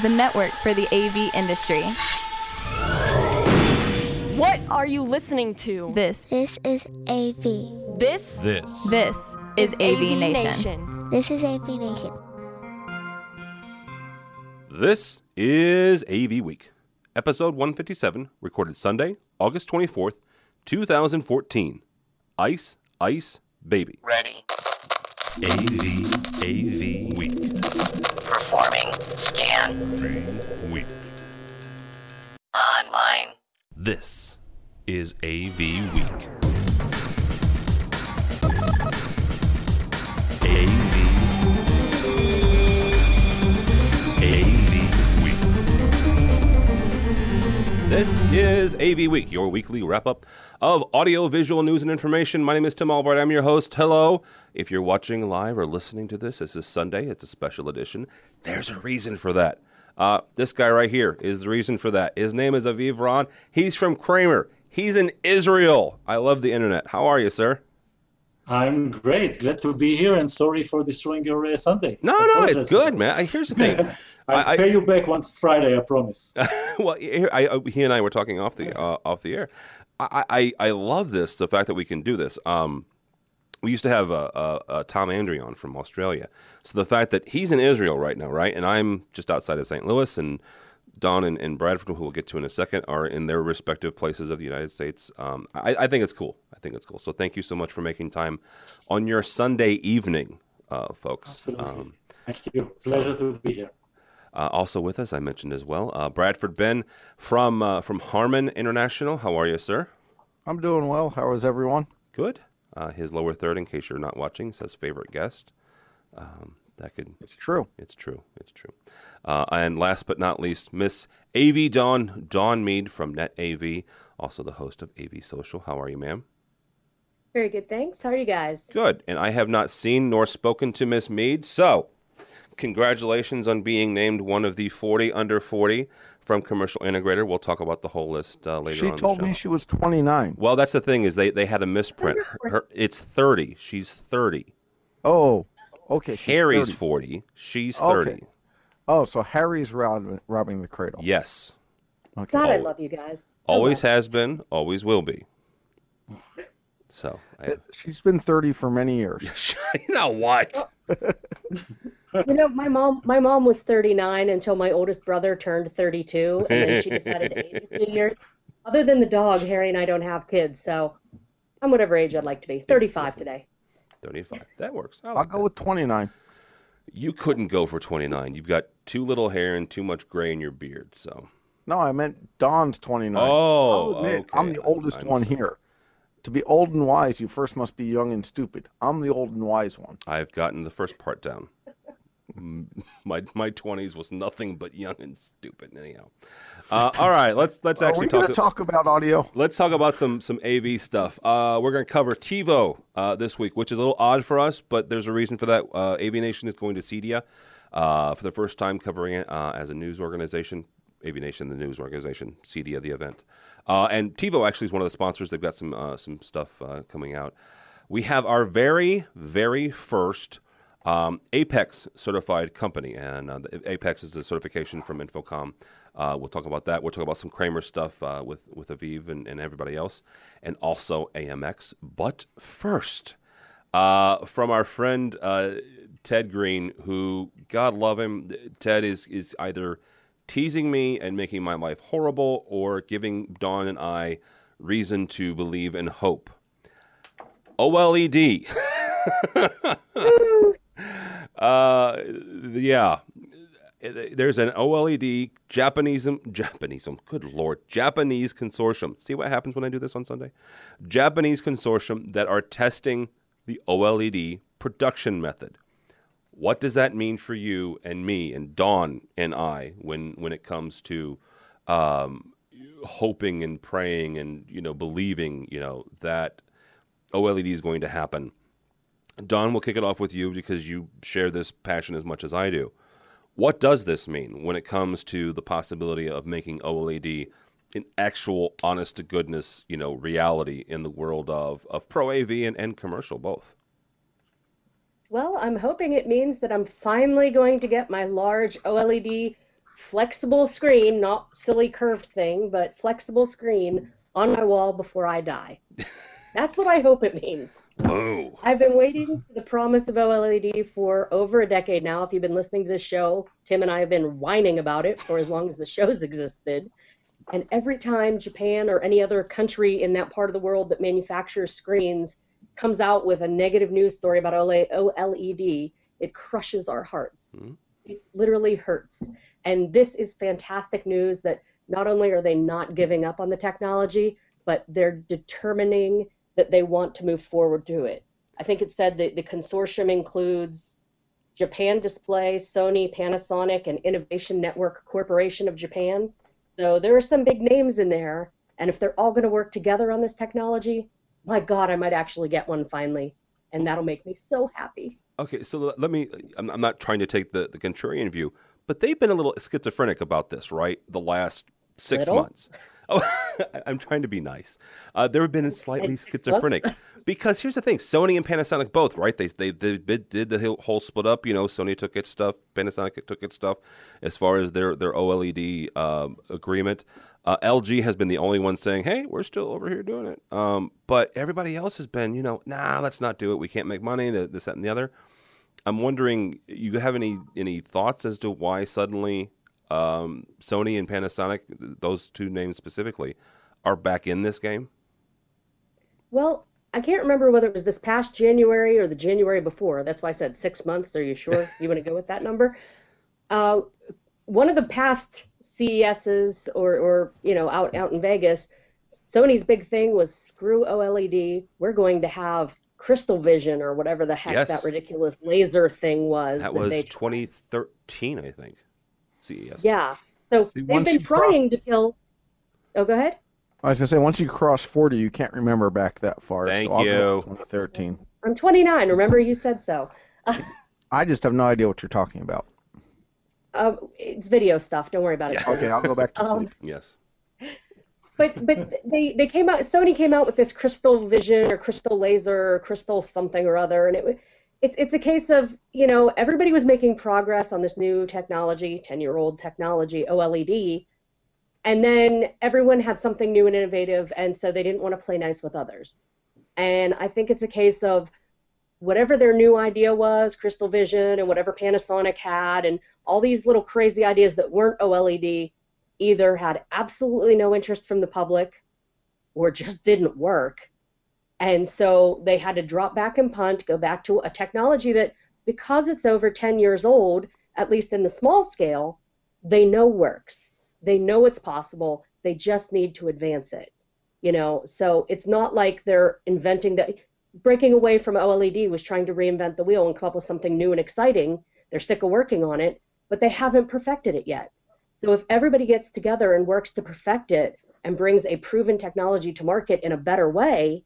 the network for the AV industry. What are you listening to? This, This is AV. This This. this is AV, Nation. This is AV Nation. This is AV Week, episode 157, recorded Sunday, August 24th, 2014. Ice, Ice, Baby. Ready. AV, AV Week. Performing. Scan. Week. Online. This is AV Week. AV. AV Week. This is AV Week, your weekly wrap up of audio, visual news, and information. My name is Tim Albright. I'm your host. Hello. If you're watching live or listening to this, this is Sunday. It's a special edition. There's a reason for that. Uh, this guy right here is the reason for that. His name is Aviv Ron. He's from Kramer. He's in Israel. I love the internet. How are you, sir? I'm great. Glad to be here, and sorry for destroying your uh, Sunday. No, no, it's good, man. Here's the thing. I'll I- I- pay you back once Friday, I promise. well, I, I- he and I were talking off the uh, off the air. I, I I love this the fact that we can do this. Um, we used to have uh, uh, uh, Tom Andrew on from Australia, so the fact that he's in Israel right now, right, and I'm just outside of St. Louis, and Dawn and, and Bradford, who we'll get to in a second, are in their respective places of the United States. Um, I, I think it's cool. I think it's cool. So thank you so much for making time on your Sunday evening, uh, folks. Absolutely. Um, Thank you. Pleasure to be here. Uh, also with us, I mentioned as well, uh, Bradford Benn from uh, from Harman International. How are you, sir? I'm doing well. How is everyone? Good. Uh, his lower third, in case you're not watching, says favorite guest. Um, that could. It's true. It's true. It's true. Uh, and last but not least, Miss AV Dawn Dawn Mead from Net AV, also the host of AV Social. How are you, ma'am? Very good, thanks. How are you guys? Good. And I have not seen nor spoken to Miss Mead, so congratulations on being named one of the 40 under 40 from Commercial Integrator. We'll talk about the whole list uh, later She on. told the show. me she was 29. Well, that's the thing is they, they had a misprint. Her, her, it's 30. She's 30. Oh, okay. she's Harry's 30. 40. She's Okay. 30. Oh, so Harry's robbing, robbing the cradle. Yes. Okay. God, I love you guys. Always has been, always will be. So, I, She's been 30 for many years. you know what? You know, my mom, my mom was 39 until my oldest brother turned 32, and then she decided to age a few years. Other than the dog, Harry and I don't have kids, so I'm whatever age I'd like to be. 35 today. 35. That works. I I'll like go that. with 29. You couldn't go for 29. You've got too little hair and too much gray in your beard. So, No, I meant Dawn's 29. Oh, I'll admit, okay. I'm the oldest I'm one sorry. here. To be old and wise, you first must be young and stupid. I'm the old and wise one. I've gotten the first part down. My my 20s was nothing but young and stupid. Anyhow, uh, all right. Let's let's actually talk. To, talk about audio? let's talk about some some AV stuff. Uh, we're going to cover TiVo uh, this week, which is a little odd for us, but there's a reason for that. Uh, AV Nation is going to CEDIA uh, for the first time, covering it uh, as a news organization. AV Nation, the news organization, CEDIA, the event, uh, and TiVo actually is one of the sponsors. They've got some uh, some stuff uh, coming out. We have our very very first um, Apex certified company, and uh, Apex is the certification from InfoComm. Uh, we'll talk about that. We'll talk about some Kramer stuff uh, with with Aviv and, and everybody else, and also AMX. But first, uh, from our friend uh, Ted Green, who God love him, Ted is is either teasing me and making my life horrible, or giving Dawn and I reason to believe and hope. OLED. uh, yeah. There's an OLED Japanese Japanese good lord Japanese consortium. See what happens when I do this on Sunday? Japanese consortium that are testing the OLED production method. What does that mean for you and me and Dawn and I when when it comes to um, hoping and praying and you know believing you know that OLED is going to happen? Dawn, we'll kick it off with you because you share this passion as much as I do. What does this mean when it comes to the possibility of making OLED an actual, honest to goodness, you know, reality in the world of, of pro AV and, and commercial both? Well, I'm hoping it means that I'm finally going to get my large OLED flexible screen, not silly curved thing, but flexible screen on my wall before I die. That's what I hope it means. I've been waiting for the promise of OLED for over a decade now. If you've been listening to this show, Tim and I have been whining about it for as long as the show's existed. And every time Japan or any other country in that part of the world that manufactures screens comes out with a negative news story about OLED, it crushes our hearts. Mhm. It literally hurts. And this is fantastic news that not only are they not giving up on the technology, but they're determining that they want to move forward to it. I think it said that the consortium includes Japan Display, Sony, Panasonic, and Innovation Network Corporation of Japan. So there are some big names in there. And if they're all going to work together on this technology, my God, I might actually get one finally. And that'll make me so happy. Okay, so let me. I'm, I'm not trying to take the, the contrarian view, but they've been a little schizophrenic about this, right? The last six Little? months. Oh, I'm trying to be nice. Uh, they've been slightly schizophrenic because here's the thing: Sony and Panasonic both, right? They they, they did the whole- split up. You know, Sony took its stuff, Panasonic took its stuff, as far as their their OLED um, agreement. Uh, LG has been the only one saying, "Hey, we're still over here doing it," um, but everybody else has been, you know, nah, let's not do it. We can't make money. The, this, that, and the other. I'm wondering, you have any any thoughts as to why suddenly um, Sony and Panasonic, those two names specifically, are back in this game? Well, I can't remember whether it was this past January or the January before. That's why I said six months. Are you sure you want to go with that number? Uh, one of the past CESs or, or you know out out in Vegas, Sony's big thing was screw OLED. We're going to have crystal vision or whatever the heck Yes. that ridiculous laser thing was. That was they 2013, I think. CES. Yeah. So See, they've been you cross- trying to kill. Oh, go ahead. I was gonna say once you cross 40, you can't remember back that far. Thank so I'll go you. with 2013. I'm 29. Remember you said so. I just have no idea what you're talking about. Uh, it's video stuff. Don't worry about it. Okay, I'll go back to Um. Yes. but but they they came out sony came out with this crystal vision or crystal laser or crystal something or other and it wa- it's it's a case of you know everybody was making progress on this new technology 10 year old technology oled and then everyone had something new and innovative and so they didn't want to play nice with others and i think it's a case of whatever their new idea was crystal vision and whatever panasonic had and all these little crazy ideas that weren't oled either had absolutely no interest from the public or just didn't work. And so they had to drop back and punt, go back to a technology that, because it's over 10 years old, at least in the small scale, they know works. They know it's possible. They just need to advance it. You know, so it's not like they're inventing that. Breaking away from OLED was trying to reinvent the wheel and come up with something new and exciting. They're sick of working on it, but they haven't perfected it yet. So if everybody gets together and works to perfect it and brings a proven technology to market in a better way,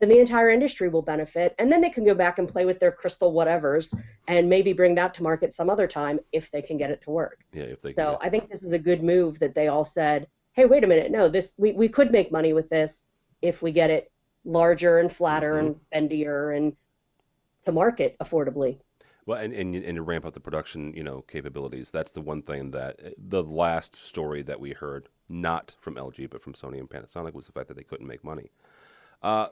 then the entire industry will benefit. And then they can go back and play with their crystal whatevers and maybe bring that to market some other time if they can get it to work. Yeah, if they So. I think this is a good move that they all said, hey, wait a minute, no, this we, we could make money with this if we get it larger and flatter mm-hmm. and bendier and to market affordably. Well, and, and and to ramp up the production, you know, capabilities. That's the one thing that eh, the last story that we heard, not from LG but from Sony and Panasonic, was the fact that they couldn't make money. Uh,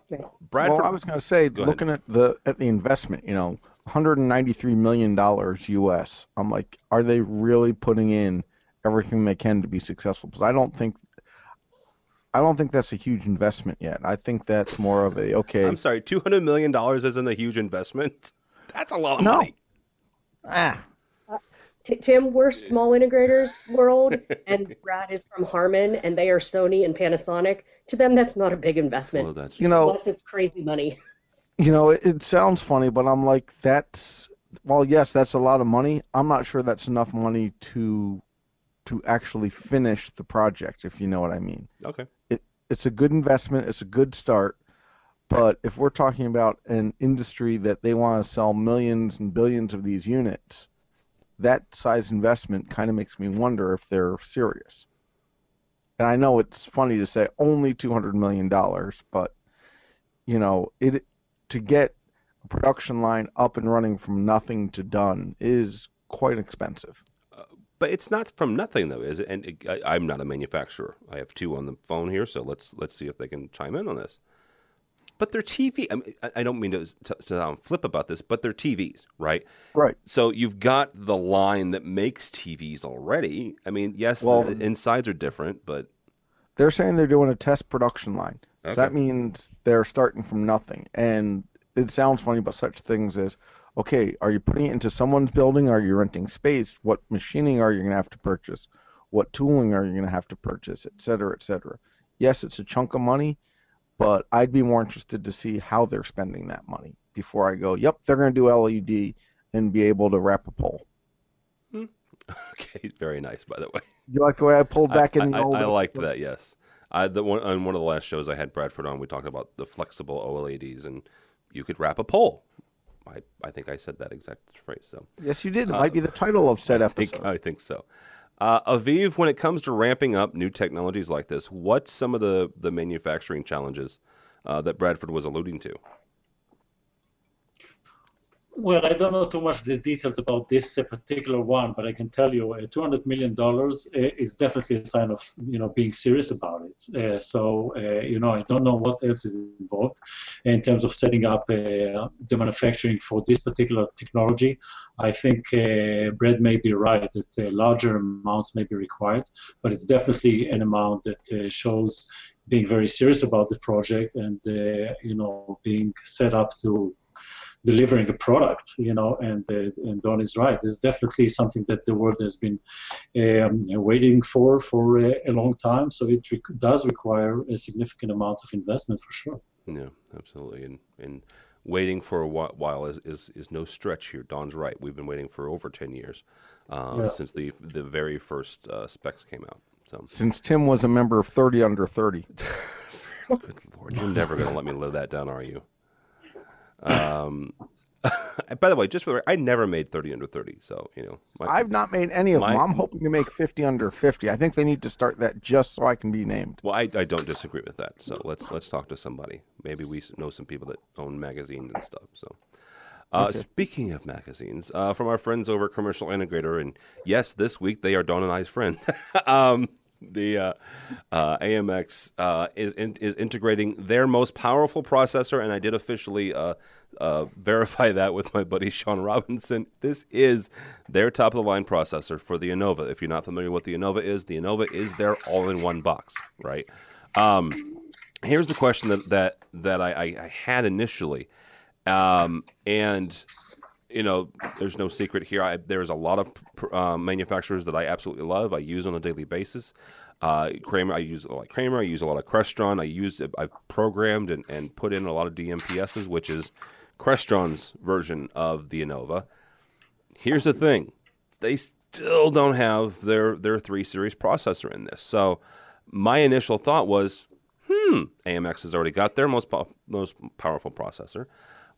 Bradford, Well, I was going to say, Go ahead. looking at the at the investment, you know, 193 million dollars U.S. I'm like, are they really putting in everything they can to be successful? Because I don't think, I don't think that's a huge investment yet. I think that's more of a okay. I'm sorry, two hundred million dollars isn't a huge investment. That's a lot of No. money. ah, Tim, we're small integrators world, and Brad is from Harman, and they are Sony and Panasonic. To them, that's not a big investment, Well, that's you know, unless it's crazy money. you know, it, it sounds funny, but I'm like, that's well, yes, that's a lot of money. I'm not sure that's enough money to to actually finish the project, if you know what I mean. okay. it's a good investment. It's a good start. But if we're talking about an industry that they want to sell millions and billions of these units, that size investment kind of makes me wonder if they're serious. And I know it's funny to say only $200 million, but you know, it to get a production line up and running from nothing to done is quite expensive. Uh, but it's not from nothing though, is it? And it, I, I'm not a manufacturer. I have two on the phone here, so let's let's see if they can chime in on this. But they're TV. I, mean, I don't mean to, to, sound flip about this, but they're TVs, right? Right. So you've got the line that makes TVs already. I mean, yes, Well- the insides are different, but They're saying they're doing a test production line. Okay. So that means they're starting from nothing. And it sounds funny, but such things as, okay, are you putting it into someone's building? Are you renting space? What machining are you going to have to purchase? What tooling are you going to have to purchase, et cetera, et cetera? Yes, it's a chunk of money, but I'd be more interested to see how they're spending that money before I go, yep, they're going to do LED and be able to wrap a pole. Hmm. okay, very nice, by the way. You like the way I pulled back I, in the I, old I liked that. Yes, I the one on one of the last shows I had Bradford on. We talked about the flexible OLEDs, and you could wrap a pole. I I think I said that exact phrase. So Yes, you did. It might uh, be the title of said I episode. think, I think so. Uh, Aviv, when it comes to ramping up new technologies like this, what's some of the the manufacturing challenges uh, that Bradford was alluding to? Well, I don't know too much the details about this uh, particular one, but I can tell you, uh, 200 million dollars uh, is definitely a sign of you know being serious about it. Uh, so uh, you know, I don't know what else is involved in terms of setting up uh, the manufacturing for this particular technology. I think uh, Brad may be right that larger amounts may be required, but it's definitely an amount that shows being very serious about the project and you know being set up to delivering a product, you know, and uh, and Dawn is right. This is definitely something that the world has been um, waiting for for a, a long time. So it re- does require a significant amount of investment for sure. Yeah, absolutely. And and waiting for a while is, is, is no stretch here. Dawn's right. We've been waiting for over ten years uh, Yeah. since the the very first uh, specs came out. So, Since Tim was a member of 30 under 30. good lord, you're never going to let me live that down, are you? Um. by the way, just for the record, I never made thirty under thirty. So you know, my, I've not made any of them. I'm hoping to make 50 under 50. I think they need to start that just so I can be named. Well, I, I don't disagree with that. So let's let's talk to somebody. Maybe we know some people that own magazines and stuff. So, uh, speaking of magazines, uh, from our friends over at Commercial Integrator, and yes, this week they are Dawn and I's friend. um, the uh, uh, AMX uh, is in, is integrating their most powerful processor, and I did officially uh, uh, verify that with my buddy Sean Robinson. This is their top of the line processor for the Enova. If you're not familiar with what the Enova is, the Enova is their all in one box, right? Um, here's the question that that that I, I, I had initially, um, and you know, there's no secret here. I, there's a lot of uh, manufacturers that I absolutely love. I use on a daily basis. Uh, Kramer, I use a lot of Kramer. I use a lot of Crestron. I use I've programmed and, and put in a lot of DMPSs, which is Crestron's version of the Enova. Here's the thing: they still don't have their their three series processor in this. So my initial thought was, hmm, AMX has already got their most po- most powerful processor.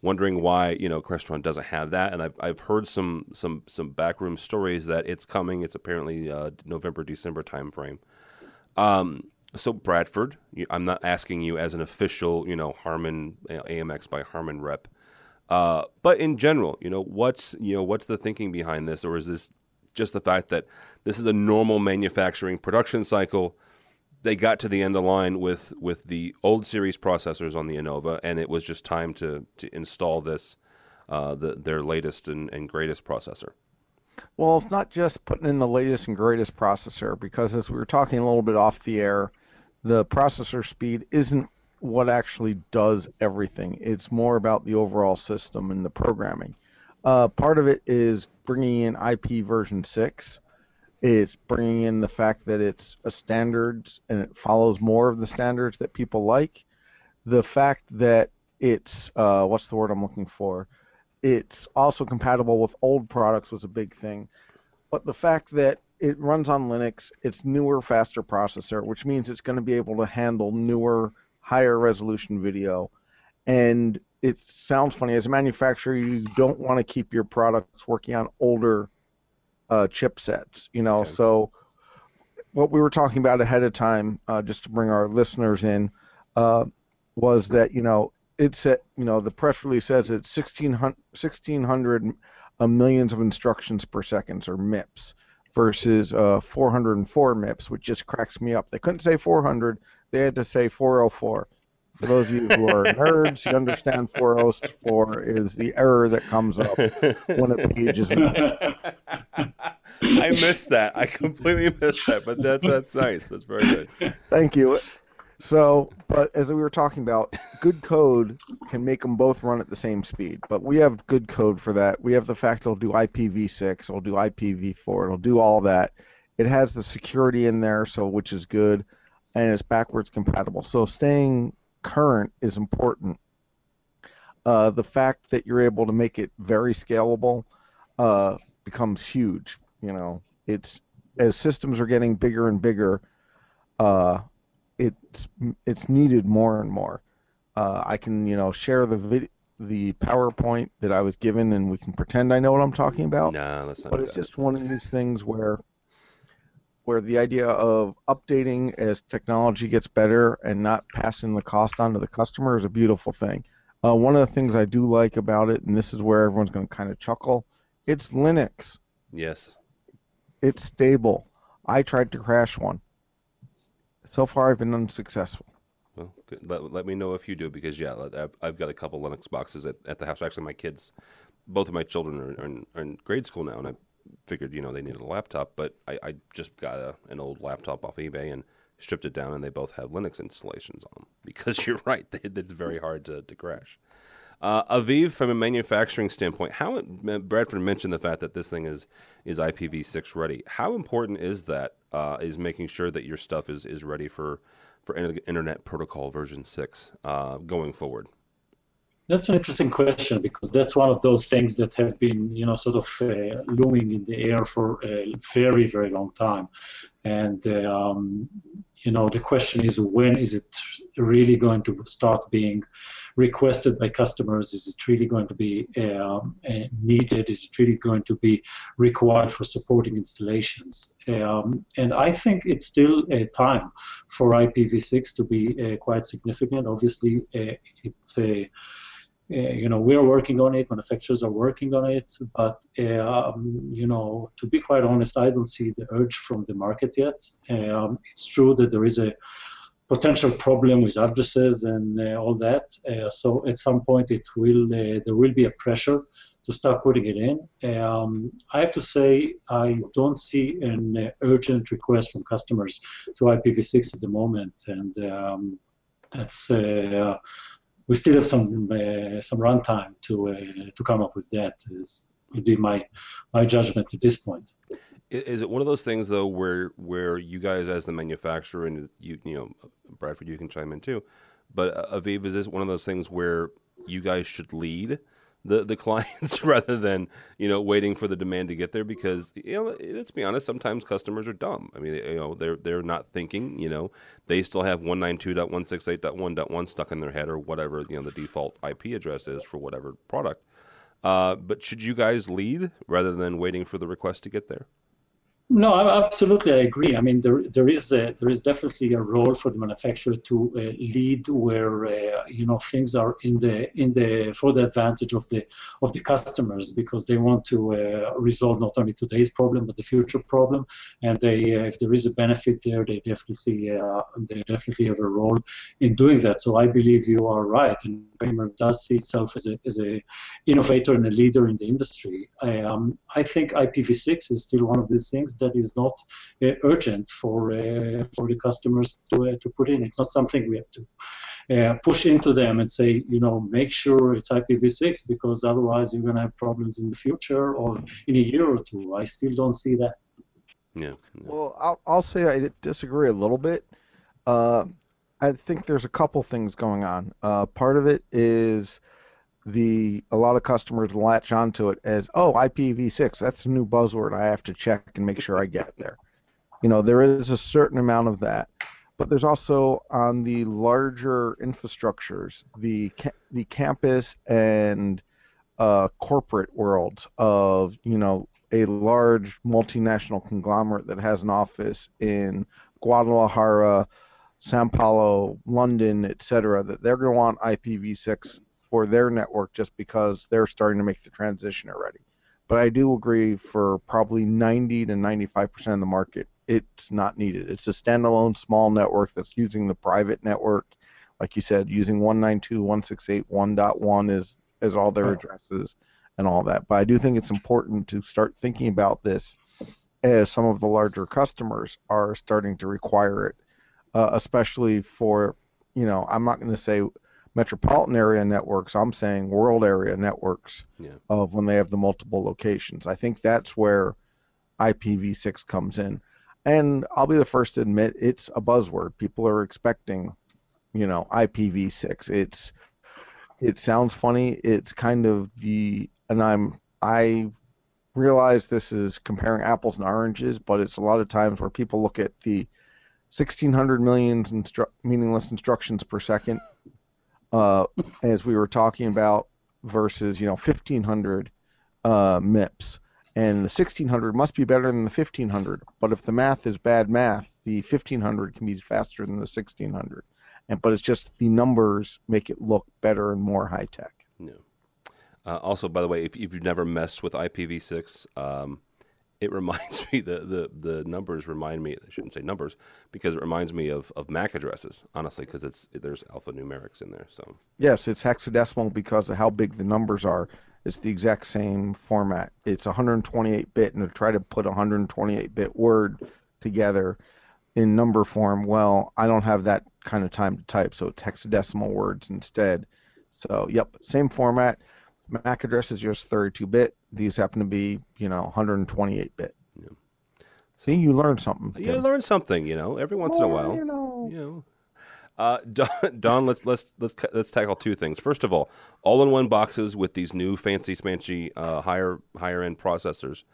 Wondering why you know Crestron doesn't have that, and I've I've heard some some some backroom stories that it's coming. It's apparently uh, November December timeframe. Um, so Bradford, I'm not asking you as an official, you know, Harman you know, AMX by Harman rep, uh, but in general, you know, what's you know what's the thinking behind this, or is this just the fact that this is a normal manufacturing production cycle? They got to the end of the line with with the old series processors on the Enova, and it was just time to to install this, uh, the, their latest and, and greatest processor. Well, it's not just putting in the latest and greatest processor because, as we were talking a little bit off the air, the processor speed isn't what actually does everything. It's more about the overall system and the programming. Uh, part of it is bringing in IP version 6. It's bringing in the fact that it's a standards and it follows more of the standards that people like. The fact that it's, uh, what's the word I'm looking for? it's also compatible with old products was a big thing. But the fact that it runs on Linux, it's newer, faster processor, which means it's going to be able to handle newer, higher resolution video. And it sounds funny as a manufacturer, you don't want to keep your products working on older uh, chipsets, you know. Okay. So what we were talking about ahead of time, uh, just to bring our listeners in, uh, was that you know it's at you know the press release says it's 1600, 1600 uh, millions of instructions per second or MIPS. versus uh, 404 MIPS, which just cracks me up. They couldn't say 400; they had to say 404. For those of you who are nerds, you understand 404 is the error that comes up when a page is. I missed that. I completely missed that, but that's that's nice. That's very good. Thank you. So, but as we were talking about, good code can make them both run at the same speed. But we have good code for that. We have the fact it'll do IPv6, it'll do IPv4, it'll do all that. It has the security in there, so which is good, and it's backwards compatible. So staying current is important. Uh, the fact that you're able to make it very scalable uh, becomes huge. You know, it's as systems are getting bigger and bigger. Uh, it's it's needed more and more. Uh, I can you know share the vid- the PowerPoint that I was given, and we can pretend I know what I'm talking about. No, that's not. But it's just one of these things where where the idea of updating as technology gets better and not passing the cost on to the customer is a beautiful thing. Uh, one of the things I do like about it, and this is where everyone's going to kind of chuckle, it's Linux. Yes. It's stable. I tried to crash one. So far, I've been unsuccessful. Well, let, let me know if you do because yeah, I've, I've got a couple Linux boxes at, at the house. Actually, my kids, both of my children are, are, in, are in grade school now, and I figured you know they needed a laptop, but I, I just got a, an old laptop off eBay and stripped it down, and they both have Linux installations on them because you're right, it's very hard to, to crash. Uh, Aviv, from a manufacturing standpoint, how Bradford mentioned the fact that this thing is is IPv6 ready. How important is that? Uh, is making sure that your stuff is, is ready for for Internet Protocol version six uh, going forward. That's an interesting question because that's one of those things that have been, you know, sort of uh, looming in the air for a very, very long time. And, um, you know, the question is when is it really going to start being requested by customers? Is it really going to be um, uh, needed? Is it really going to be required for supporting installations? Um, and I think it's still a time for IPv6 to be uh, quite significant. Obviously, uh, you know, we're working on it, manufacturers are working on it, but, um, you know, to be quite honest, I don't see the urge from the market yet. Um, it's true that there is a potential problem with addresses and uh, all that. Uh, so at some point, it will uh, there will be a pressure to start putting it in. Um, I have to say I don't see an uh, urgent request from customers to IPv6 at the moment, and um, that's uh, we still have some uh, some runtime to to come up with that. Is would be my my judgment at this point. Is it one of those things though, where where you guys as the manufacturer and you you know Bradford, you can chime in too, but uh, Aviv, is this one of those things where you guys should lead the the clients rather than you know waiting for the demand to get there? Because you know, let's be honest, sometimes customers are dumb. I mean, you know, they're they're not thinking. You know, they still have one nine two dot one six eight dot one dot one stuck in their head or whatever you know the default IP address is for whatever product. Uh, but should you guys lead rather than waiting for the request to get there? No, absolutely, I agree. I mean, there there is a, there is definitely a role for the manufacturer to uh, lead where uh, you know things are in the in the for the advantage of the of the customers because they want to uh, resolve not only today's problem but the future problem, and they uh, if there is a benefit there, they definitely uh, they definitely have a role in doing that. So I believe you are right, and Kramer does see itself as a as a innovator and a leader in the industry. I, um, I think IPv6 is still one of these things that is not uh, urgent for uh, for the customers to uh, to put in. It's not something we have to. Uh, push into them and say, you know, make sure it's IPv6 because otherwise you're going to have problems in the future or in a year or two. I still don't see that. Yeah. yeah. Well, I'll, I'll say I disagree a little bit. Uh, I think there's a couple things going on. Uh, part of it is the a lot of customers latch onto it as oh IPv6 that's a new buzzword I have to check and make sure I get there. You know there is a certain amount of that, but there's also on the larger infrastructures the the campus and uh, corporate worlds of you know a large multinational conglomerate that has an office in Guadalajara, Sao Paulo, London, etc. That they're going to want IPv6 for their network just because they're starting to make the transition already. but I do agree for probably 90 to 95 percent of the market, it's not needed. It's a standalone small network that's using the private network, like you said, using 192.168.1.1 is as all their addresses and all that. But I do think it's important to start thinking about this as some of the larger customers are starting to require it, uh, especially for, you know, I'm not going to say metropolitan area networks, I'm saying world area networks Yeah. of when they have the multiple locations. I think that's where IPv6 comes in. And I'll be the first to admit it's a buzzword. People are expecting, you know, IPv6. It's it sounds funny. It's kind of the and I'm I realize this is comparing apples and oranges, but it's a lot of times where people look at the 1600 million instru- meaningless instructions per second, uh, as we were talking about, versus you know 1500 uh, MIPS, and the 1600 must be better than the 1500. But if the math is bad math, the 1500 can be faster than the 1600, and but it's just the numbers make it look better and more high tech. No. Uh, also, by the way, if, if you've never messed with IPv6, um, it reminds me the, the the numbers remind me. I shouldn't say numbers because it reminds me of, of MAC addresses. Honestly, because it's there's alphanumerics in there. So Yes, it's hexadecimal because of how big the numbers are. It's the exact same format. It's 128 bit, and to try to put a 128 bit word together in number form, well, I don't have that kind of time to type, so it's hexadecimal words instead. So, yep, same format. MAC address is just 32 bit. These happen to be, you know, 128 bit. Yeah. See, you learn something. you Tim. learn something, you know, every once in a while. You know. you know. Uh, Dawn, Dawn, let's let's let's let's tackle two things. First of all, all-in-one boxes with these new fancy smanchy uh, higher higher end processors.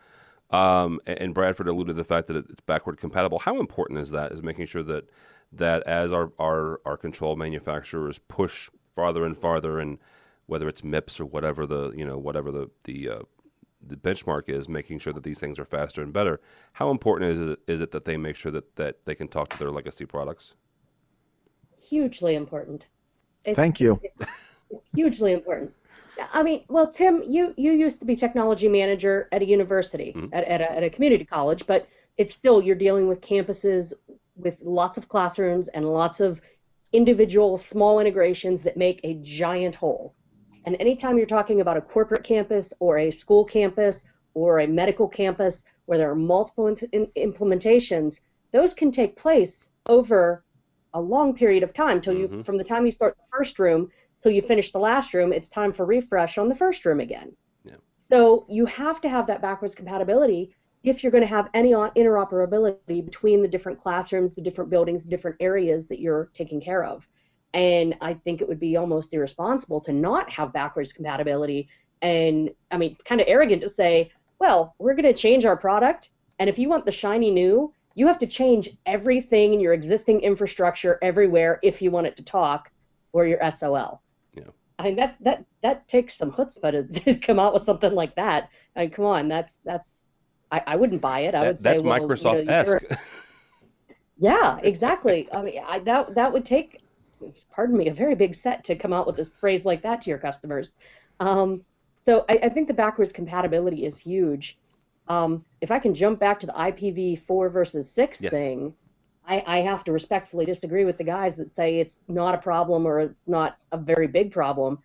Um, and, and Bradford alluded to the fact that it's backward compatible. How important is that? Is making sure that that as our our, our control manufacturers push farther and farther, and whether it's MIPS or whatever the you know whatever the the uh, the benchmark is, making sure that these things are faster and better. How important is it is it that they make sure that that they can talk to their legacy products? Hugely important. It's, Thank you. It's hugely important. I mean, well, Tim, you you used to be technology manager at a university, Mhm. at, at, a, at a community college, but it's still you're dealing with campuses with lots of classrooms and lots of individual small integrations that make a giant whole. And anytime you're talking about a corporate campus or a school campus or a medical campus where there are multiple in- implementations, those can take place over a long period of time till you Mhm. from the time you start the first room till you finish the last room it's time for refresh on the first room again Yeah. so you have to have that backwards compatibility if you're going to have any interoperability between the different classrooms the different buildings the different areas that you're taking care of and i think it would be almost irresponsible to not have backwards compatibility and i mean kind of arrogant to say well we're going to change our product and if you want the shiny new you have to change everything in your existing infrastructure everywhere if you want it to talk or your SOL. Yeah. I mean that that that takes some chutzpah to, to come out with something like that. I mean, come on, that's that's I, I wouldn't buy it. I That- would say that's well, you know, Microsoft esque. yeah, exactly. I mean, I, that that would take, pardon me, a very big set to come out with this phrase like that to your customers. Um, so I, I think the backwards compatibility is huge. Um, if I can jump back to the IPv4 versus 6 Yes. thing, I, I have to respectfully disagree with the guys that say it's not a problem or it's not a very big problem.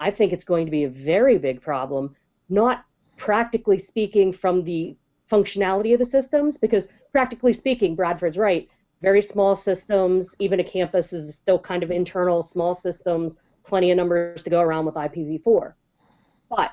I think it's going to be a very big problem, not practically speaking from the functionality of the systems, because practically speaking, Bradford's right. Very small systems, even a campus is still kind of internal, small systems, plenty of numbers to go around with IPv4. But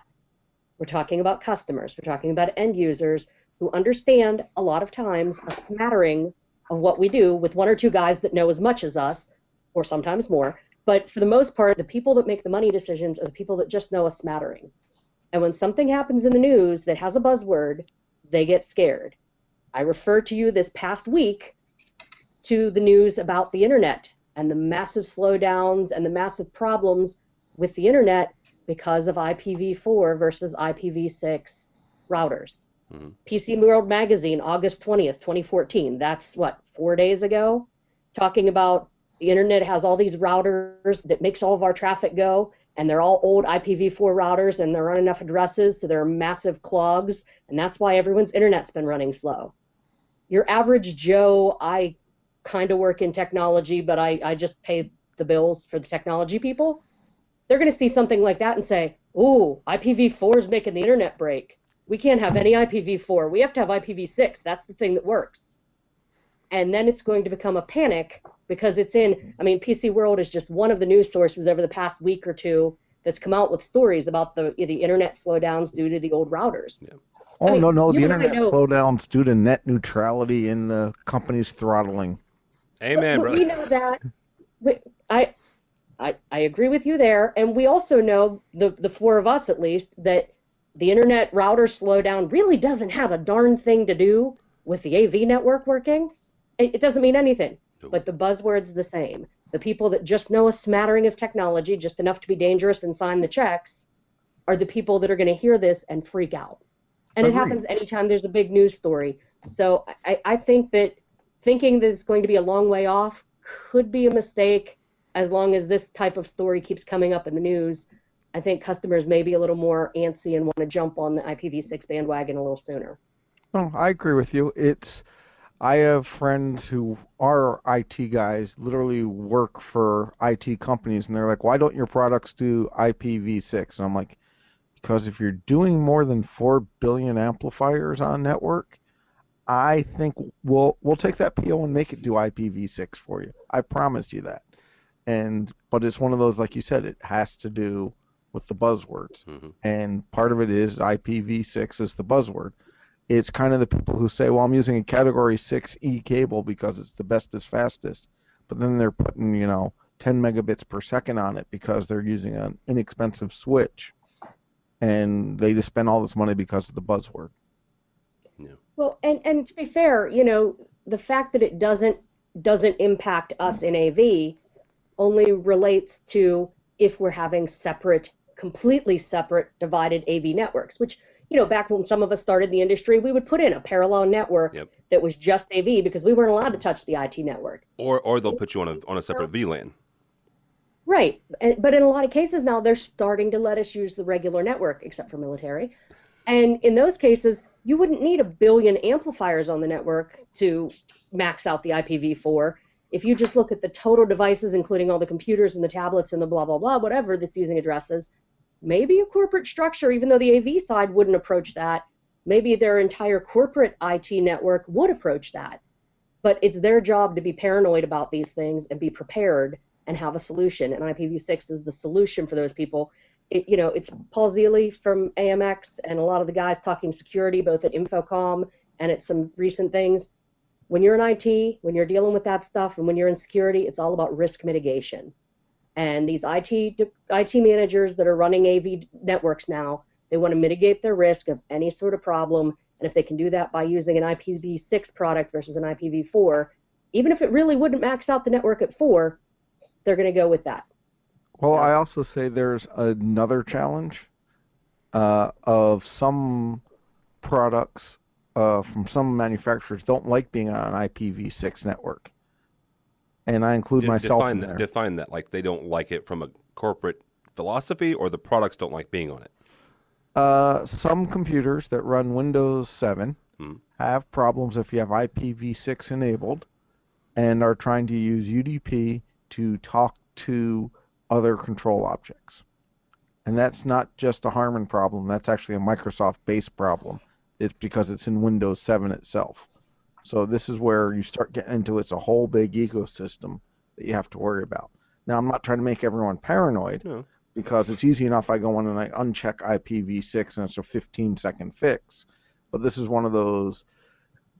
we're talking about customers, we're talking about end users who understand a lot of times a smattering of what we do with one or two guys that know as much as us, or sometimes more. But for the most part, the people that make the money decisions are the people that just know a smattering. And when something happens in the news that has a buzzword, they get scared. I refer to you this past week to the news about the internet and the massive slowdowns and the massive problems with the internet because of IPv4 versus IPv6 routers. Mhm. PC World Magazine, August 20th, 2014. That's what, four days ago? Talking about the internet has all these routers that makes all of our traffic go. and they're all old IPv4 routers and there aren't enough addresses, so there are massive clogs, and that's why everyone's internet's been running slow. Your average Joe, I kind of work in technology, but I, I just pay the bills for the technology people. They're going to see something like that and say, "Ooh, IPv4 is making the internet break. We can't have any IPv4. We have to have IPv6. That's the thing that works." And then it's going to become a panic because it's in. I mean, PC World is just one of the news sources over the past week or two that's come out with stories about the the internet slowdowns due to the old routers. Yeah. Oh I mean, no, no, the internet know- slowdowns due to net neutrality and the companies throttling. Amen, But brother. we know that. we- I, I, I agree with you there, and we also know the the four of us at least that the internet router slowdown really doesn't have a darn thing to do with the AV network working. It, it doesn't mean anything. But the buzzword's the same. The people that just know a smattering of technology, just enough to be dangerous and sign the checks, are the people that are going to hear this and freak out. And it happens anytime there's a big news story. So I, I think that thinking that it's going to be a long way off could be a mistake as long as this type of story keeps coming up in the news. I think customers may be a little more antsy and want to jump on the IPv6 bandwagon a little sooner. No, I agree with you. It's I have friends who are IT guys, literally work for IT companies, and they're like, "Why don't your products do IPv6?" And I'm like, "Because if you're doing more than four billion amplifiers on network, I think we'll we'll take that PO and make it do IPv6 for you. I promise you that." And but it's one of those, like you said, it has to do with the buzzwords, Mhm. and part of it is IPv6 is the buzzword it's kind of the people who say, well, I'm using a category 6E cable because it's the bestest, fastest. But then they're putting, you know, 10 megabits per second on it because they're using an inexpensive switch. And they just spend all this money because of the buzzword. Well, and and to be fair, you know, the fact that it doesn't doesn't impact us in AV only relates to if we're having separate, completely separate divided AV networks, which you know, back when some of us started the industry, we would put in a parallel network Yep. that was just AV because we weren't allowed to touch the IT network. Or or they'll put you on a on a separate VLAN. Right. And, but in a lot of cases now, they're starting to let us use the regular network, except for military. And in those cases, you wouldn't need a billion amplifiers on the network to max out the IPv4. If you just look at the total devices, including all the computers and the tablets and the blah, blah, blah, whatever that's using addresses, maybe a corporate structure, even though the AV side wouldn't approach that, maybe their entire corporate IT network would approach that. But it's their job to be paranoid about these things and be prepared and have a solution. And IPv6 is the solution for those people. It, you know, it's Paul Zielie from AMX and a lot of the guys talking security, both at InfoComm and at some recent things. When you're in IT, when you're dealing with that stuff, and when you're in security, it's all about risk mitigation. And these IT IT managers that are running AV networks now, they want to mitigate their risk of any sort of problem. And if they can do that by using an IPv6 product versus an IPv4, even if it really wouldn't max out the network at four, they're going to go with that. Well, I also say there's another challenge uh, of some products uh, from some manufacturers don't like being on an IPv6 network. And I include De- myself define in that. there. Define that. Like they don't like it from a corporate philosophy, or the products don't like being on it. Uh, some computers that run Windows 7 Hmm. have problems if you have IPv6 enabled and are trying to use UDP to talk to other control objects. And that's not just a Harman problem, that's actually a Microsoft based problem. It's because it's in Windows 7 itself. So this is where you start getting into it's a whole big ecosystem that you have to worry about. Now I'm not trying to make everyone paranoid No. because it's easy enough I go in and I uncheck IPv6 and it's a 15 second fix. But this is one of those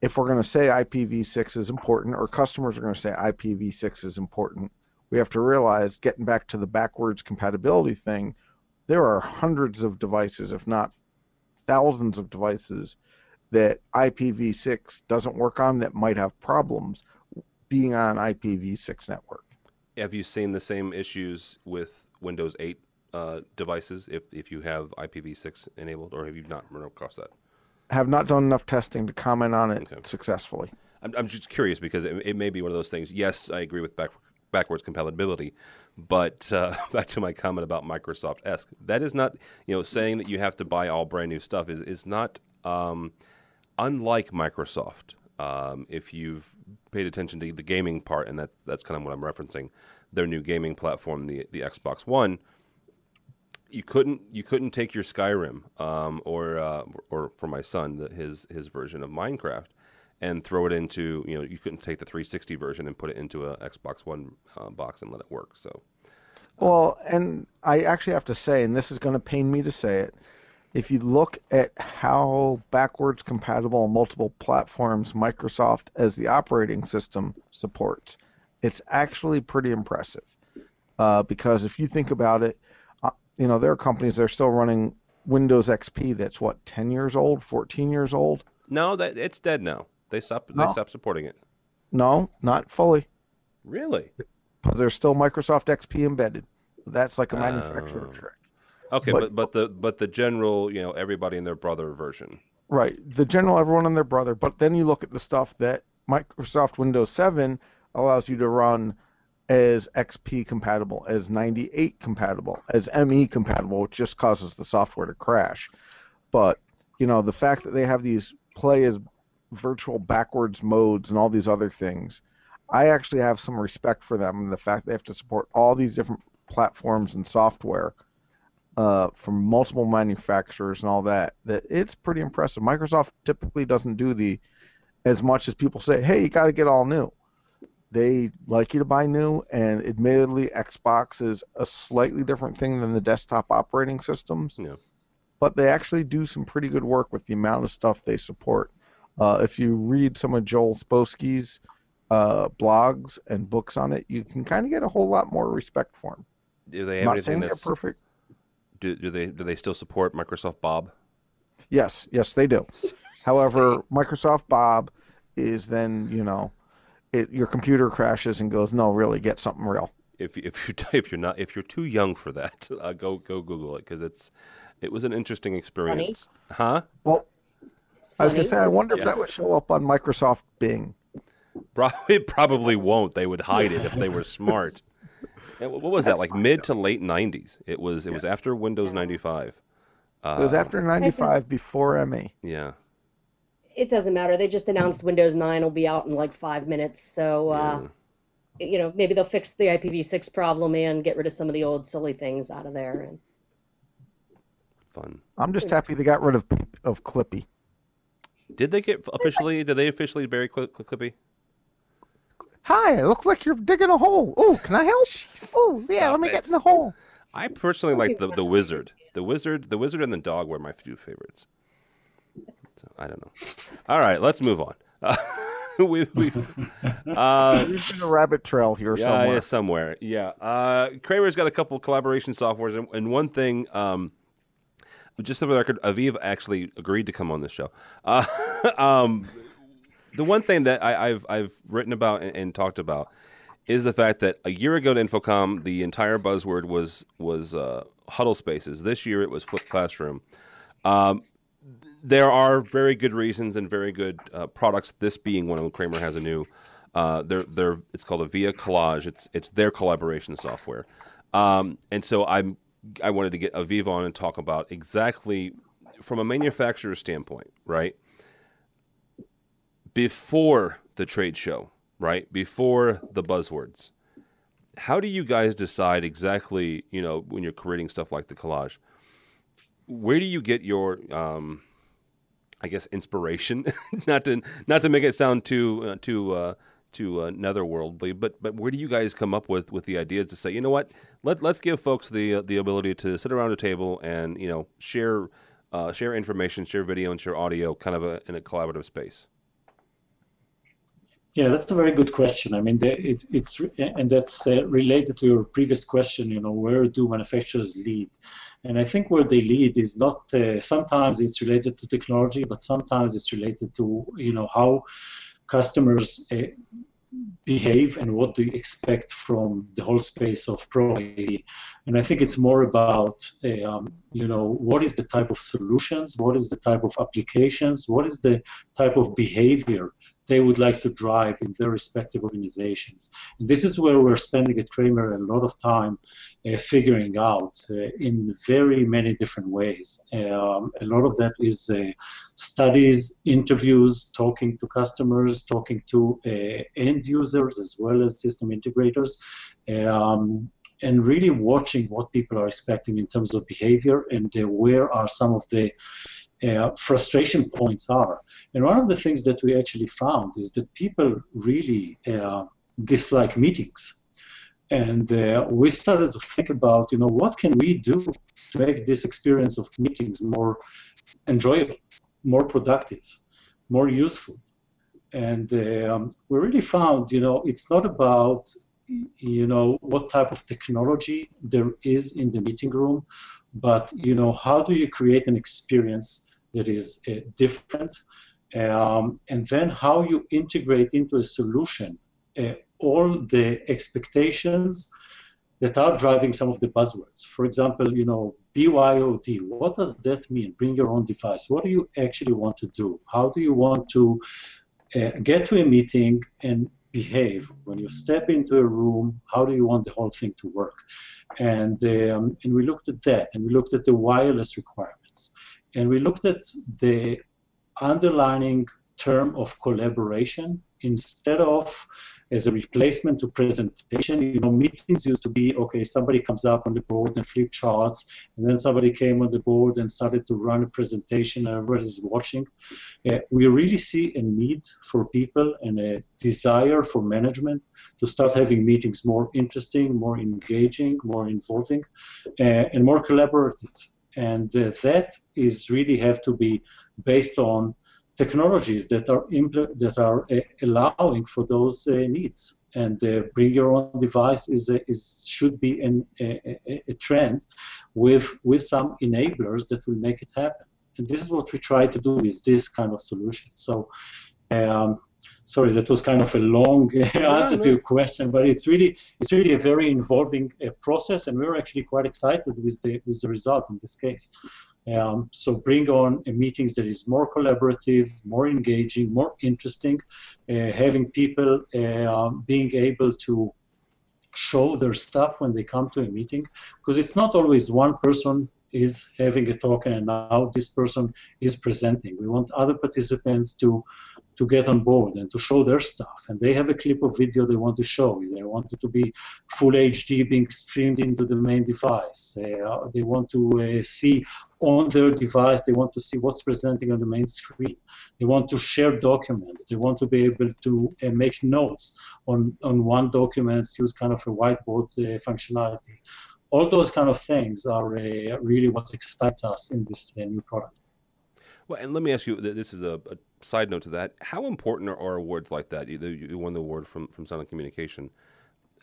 if we're going to say IPv6 is important or customers are going to say IPv6 is important, we have to realize getting back to the backwards compatibility thing, there are hundreds of devices if not thousands of devices that IPv6 doesn't work on that might have problems being on an IPv6 network. Have you seen the same issues with Windows 8 uh, devices if if you have IPv6 enabled, or have you not run across that? Have not done enough testing to comment on it Okay. successfully. I'm, I'm just curious because it, it may be one of those things. Yes, I agree with back, backwards compatibility. But uh, back to my comment about Microsoft esque, that is not you know saying that you have to buy all brand new stuff is is not um, unlike Microsoft. Um, if you've paid attention to the gaming part, and that that's kind of what I'm referencing, their new gaming platform, the the Xbox One you couldn't you couldn't take your Skyrim um, or uh, or for my son the, his his version of Minecraft and throw it into you know you couldn't take the 360 version and put it into a Xbox One uh, box and let it work. So, well, and I actually have to say, and this is going to pain me to say it, if you look at how backwards compatible on multiple platforms Microsoft as the operating system supports, it's actually pretty impressive. Uh, because if you think about it, uh, you know there are companies that are still running Windows XP that's what 10 years old, 14 years old. No, that it's dead now. They stopped. No. They stopped supporting it. No, not fully. Really? Because there's still Microsoft XP embedded. That's like a manufacturer uh, trick. Okay, but, but but the but the general, you know, everybody and their brother version. Right, the general, everyone and their brother. But then you look at the stuff that Microsoft Windows 7 allows you to run as XP compatible, as 98 compatible, as ME compatible, which just causes the software to crash. But you know, the fact that they have these play as virtual backwards modes and all these other things. I actually have some respect for them and the fact they have to support all these different platforms and software uh, from multiple manufacturers and all that. That it's pretty impressive. Microsoft typically doesn't do the as much as people say, "Hey, you got to get all new." They like you to buy new, and admittedly, Xbox is a slightly different thing than the desktop operating systems. Yeah. But they actually do some pretty good work with the amount of stuff they support. Uh, if you read some of Joel Spolsky's uh, blogs and books on it, you can kind of get a whole lot more respect for him. Do they have Not anything that's perfect? Do, do they do they still support Microsoft Bob? Yes, yes, they do. However, Microsoft Bob is then you know, it your computer crashes and goes, no, really, get something real. If if you if you're not if you're too young for that, uh, go go Google it because it's it was an interesting experience, Funny. huh? Well, I was going to say, I wonder yeah. if that would show up on Microsoft Bing. Probably, it probably won't. They would hide it if they were smart. what was that? Like mid to late '90s. It was. It was after Windows 95. Uh, it was after 95, before ME. Yeah. It doesn't matter. They just announced Windows 9 will be out in like five minutes. So, uh, yeah. you know, maybe they'll fix the IPv6 problem and get rid of some of the old silly things out of there. And fun. I'm just happy they got rid of of Clippy. Did they get officially? Did they officially bury Clippy? Hi, it looks like you're digging a hole. Oh, can I help? oh, yeah, let me it. get in the hole. I personally like the the wizard. The wizard, the wizard, and the dog were my two favorites. So I don't know. All right, let's move on. Uh, we we uh, a rabbit trail here yeah, somewhere. Yeah, somewhere. Yeah. Uh, Kramer's got a couple collaboration softwares, and, and one thing. Um, just for the record, Aviv actually agreed to come on this show. Uh, um, the one thing that I, have I've written about and, and, talked about is the fact that a year ago at InfoComm, the entire buzzword was was uh, huddle spaces. This year, it was flipped classroom. Um, there are very good reasons and very good uh, products. This being one of them. Kramer has a new. Uh, they're, they're, it's called a Via Collage. It's it's their collaboration software, um, and so I'm I wanted to get Aviv on and talk about exactly from a manufacturer standpoint, right? Before the trade show, right? Before the buzzwords. How do you guys decide exactly, you know, when you're creating stuff like the collage? Where do you get your um, I guess inspiration, not to not to make it sound too uh, too uh, to uh, netherworldly. But but where do you guys come up with with the ideas to say, you know what, let let's give folks the uh, the ability to sit around a table and you know share uh, share information, share video, and share audio, kind of a, in a collaborative space. Yeah, that's a very good question. I mean, it's it's and that's uh, related to your previous question. You know, where do manufacturers lead? And I think where they lead is not. Uh, sometimes it's related to technology, but sometimes it's related to you know how customers uh, behave and what do you expect from the whole space of Pro. And I think it's more about, uh, um, you know, what is the type of solutions, what is the type of applications, what is the type of behavior they would like to drive in their respective organizations. And this is where we're spending at Kramer a lot of time uh, figuring out uh, in very many different ways. Um, a lot of that is uh, studies, interviews, talking to customers, talking to uh, end users as well as system integrators. Um, and really watching what people are expecting in terms of behavior and uh, where are some of the uh, frustration points are. And one of the things that we actually found is that people really uh, dislike meetings. And uh, we started to think about, you know, what can we do to make this experience of meetings more enjoyable, more productive, more useful. And um, we really found, you know, it's not about, you know, what type of technology there is in the meeting room, but, you know, how do you create an experience that is uh, different um, and then how you integrate into a solution uh, all the expectations that are driving some of the buzzwords. For example, you know, BYOD, what does that mean? Bring your own device. What do you actually want to do? How do you want to uh, get to a meeting and behave? When you step into a room, how do you want the whole thing to work? And, um, and we looked at that, and we looked at the wireless requirements, and we looked at the underlining term of collaboration instead of as a replacement to presentation. You know, meetings used to be okay, somebody comes up on the board and flip charts, and then somebody came on the board and started to run a presentation, and everybody's watching. Uh, we really see a need for people and a desire for management to start having meetings more interesting, more engaging, more involving, uh, and more collaborative. And uh, that is really have to be based on technologies that are impl- that are uh, allowing for those uh, needs. And uh, bring your own device is, is should be an, a, a, trend with with some enablers that will make it happen. And this is what we try to do with this kind of solution. So. Um, sorry, that was kind of a long answer to your question, but it's really it's really a very involving uh, process, and we're actually quite excited with the with the result in this case. Um, so bring on meetings that is more collaborative, more engaging, more interesting, uh, having people uh, being able to show their stuff when they come to a meeting, because it's not always one person is having a talk and now this person is presenting. We want other participants to to get on board and to show their stuff. And they have a clip of video they want to show. They want it to be full HD being streamed into the main device. Uh, they want to uh, see on their device, they want to see what's presenting on the main screen. They want to share documents. They want to be able to uh, make notes on, on one document, use kind of a whiteboard uh, functionality. All those kind of things are uh, really what excites us in this uh, new product. Well, and let me ask you. This is a, a side note to that. How important are, are awards like that? You, you, won the award from from Silent Communication.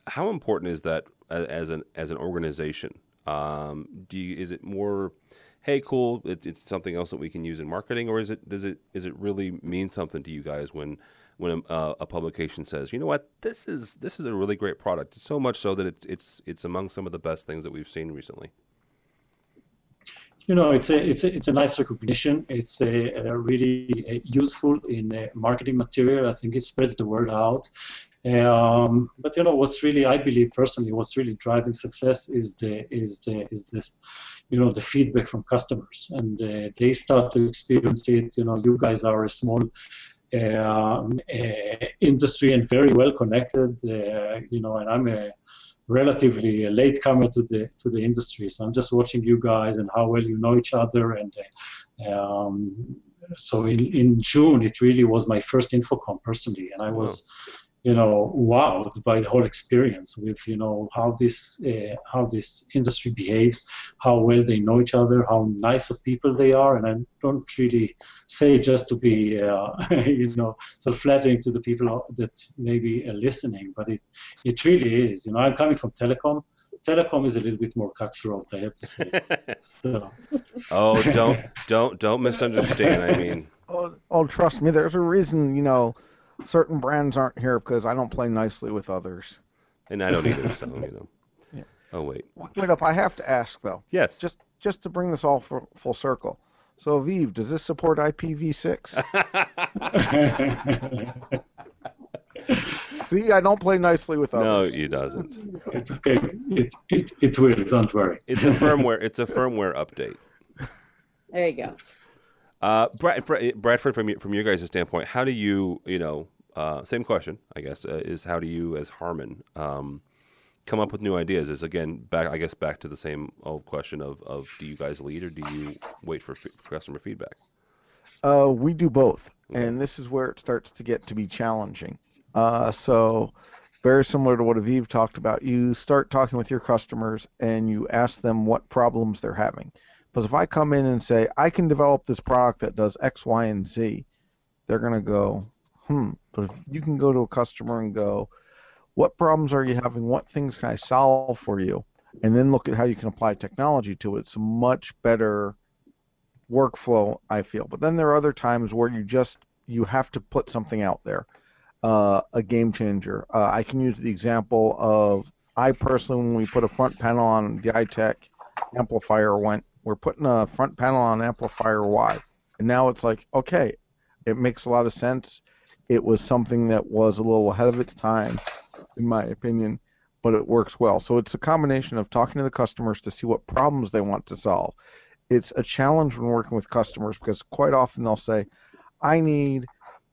How important is that as an as an organization? Um, do you, is it more, hey, cool, it, it's something else that we can use in marketing, or is it does it is it really mean something to you guys when when a, uh, a publication says, you know what, this is this is a really great product. So much so that it's it's it's among some of the best things that we've seen recently you know, it's a it's a, it's a nice recognition. It's a, a really useful in marketing material. I think it spreads the word out. Um, but you know, what's really, I believe personally, what's really driving success is the is the is this, you know, the feedback from customers, and uh, they start to experience it. You know, you guys are a small um, uh, industry and very well connected. Uh, you know, and I'm a relatively late comer to the to the industry. So I'm just watching you guys and how well you know each other. And um, so in, in June, it really was my first InfoComm personally, and I was you know wowed by the whole experience with you know how this uh, how this industry behaves how well they know each other how nice of people they are. And i don't really say just to be uh, you know so flattering to the people that maybe are listening but it it really is. You know i'm coming from telecom. Telecom is a little bit more cutthroat i have to say. So. oh don't don't don't misunderstand i mean. Oh, oh trust me there's a reason you know certain brands aren't here because I don't play nicely with others. And I don't either, so you know. Yeah. Oh wait. Wait up, I have to ask though. Yes. Just just to bring this all full circle. So, Aviv, does this support IPv6? See, I don't play nicely with others. no, others. it doesn't. it's okay. It, it, it will, don't worry. It's a firmware. It's a firmware update. There you go. Uh, Bradford, Bradford, from your, from your guys' standpoint, how do you, you know, uh, same question, I guess, uh, is how do you, as Harman, um, come up with new ideas? Is again back, I guess, back to the same old question of, of do you guys lead or do you wait for, f- for customer feedback? Uh, we do both, and this is where it starts to get to be challenging. Uh, so, very similar to what Aviv talked about, you start talking with your customers and you ask them what problems they're having. Because if I come in and say I can develop this product that does X, Y, and Z, they're gonna go, hmm. But if you can go to a customer and go, what problems are you having? What things can I solve for you? And then look at how you can apply technology to it. It's a much better workflow, I feel. But then there are other times where you just you have to put something out there, uh, a game changer. Uh, I can use the example of I personally, when we put a front panel on the iTech amplifier, went we're putting a front panel on amplifier Y, and now it's like okay, it makes a lot of sense. It was something that was a little ahead of its time, in my opinion, but it works well. So it's a combination of talking to the customers to see what problems they want to solve. It's a challenge when working with customers because quite often they'll say, I need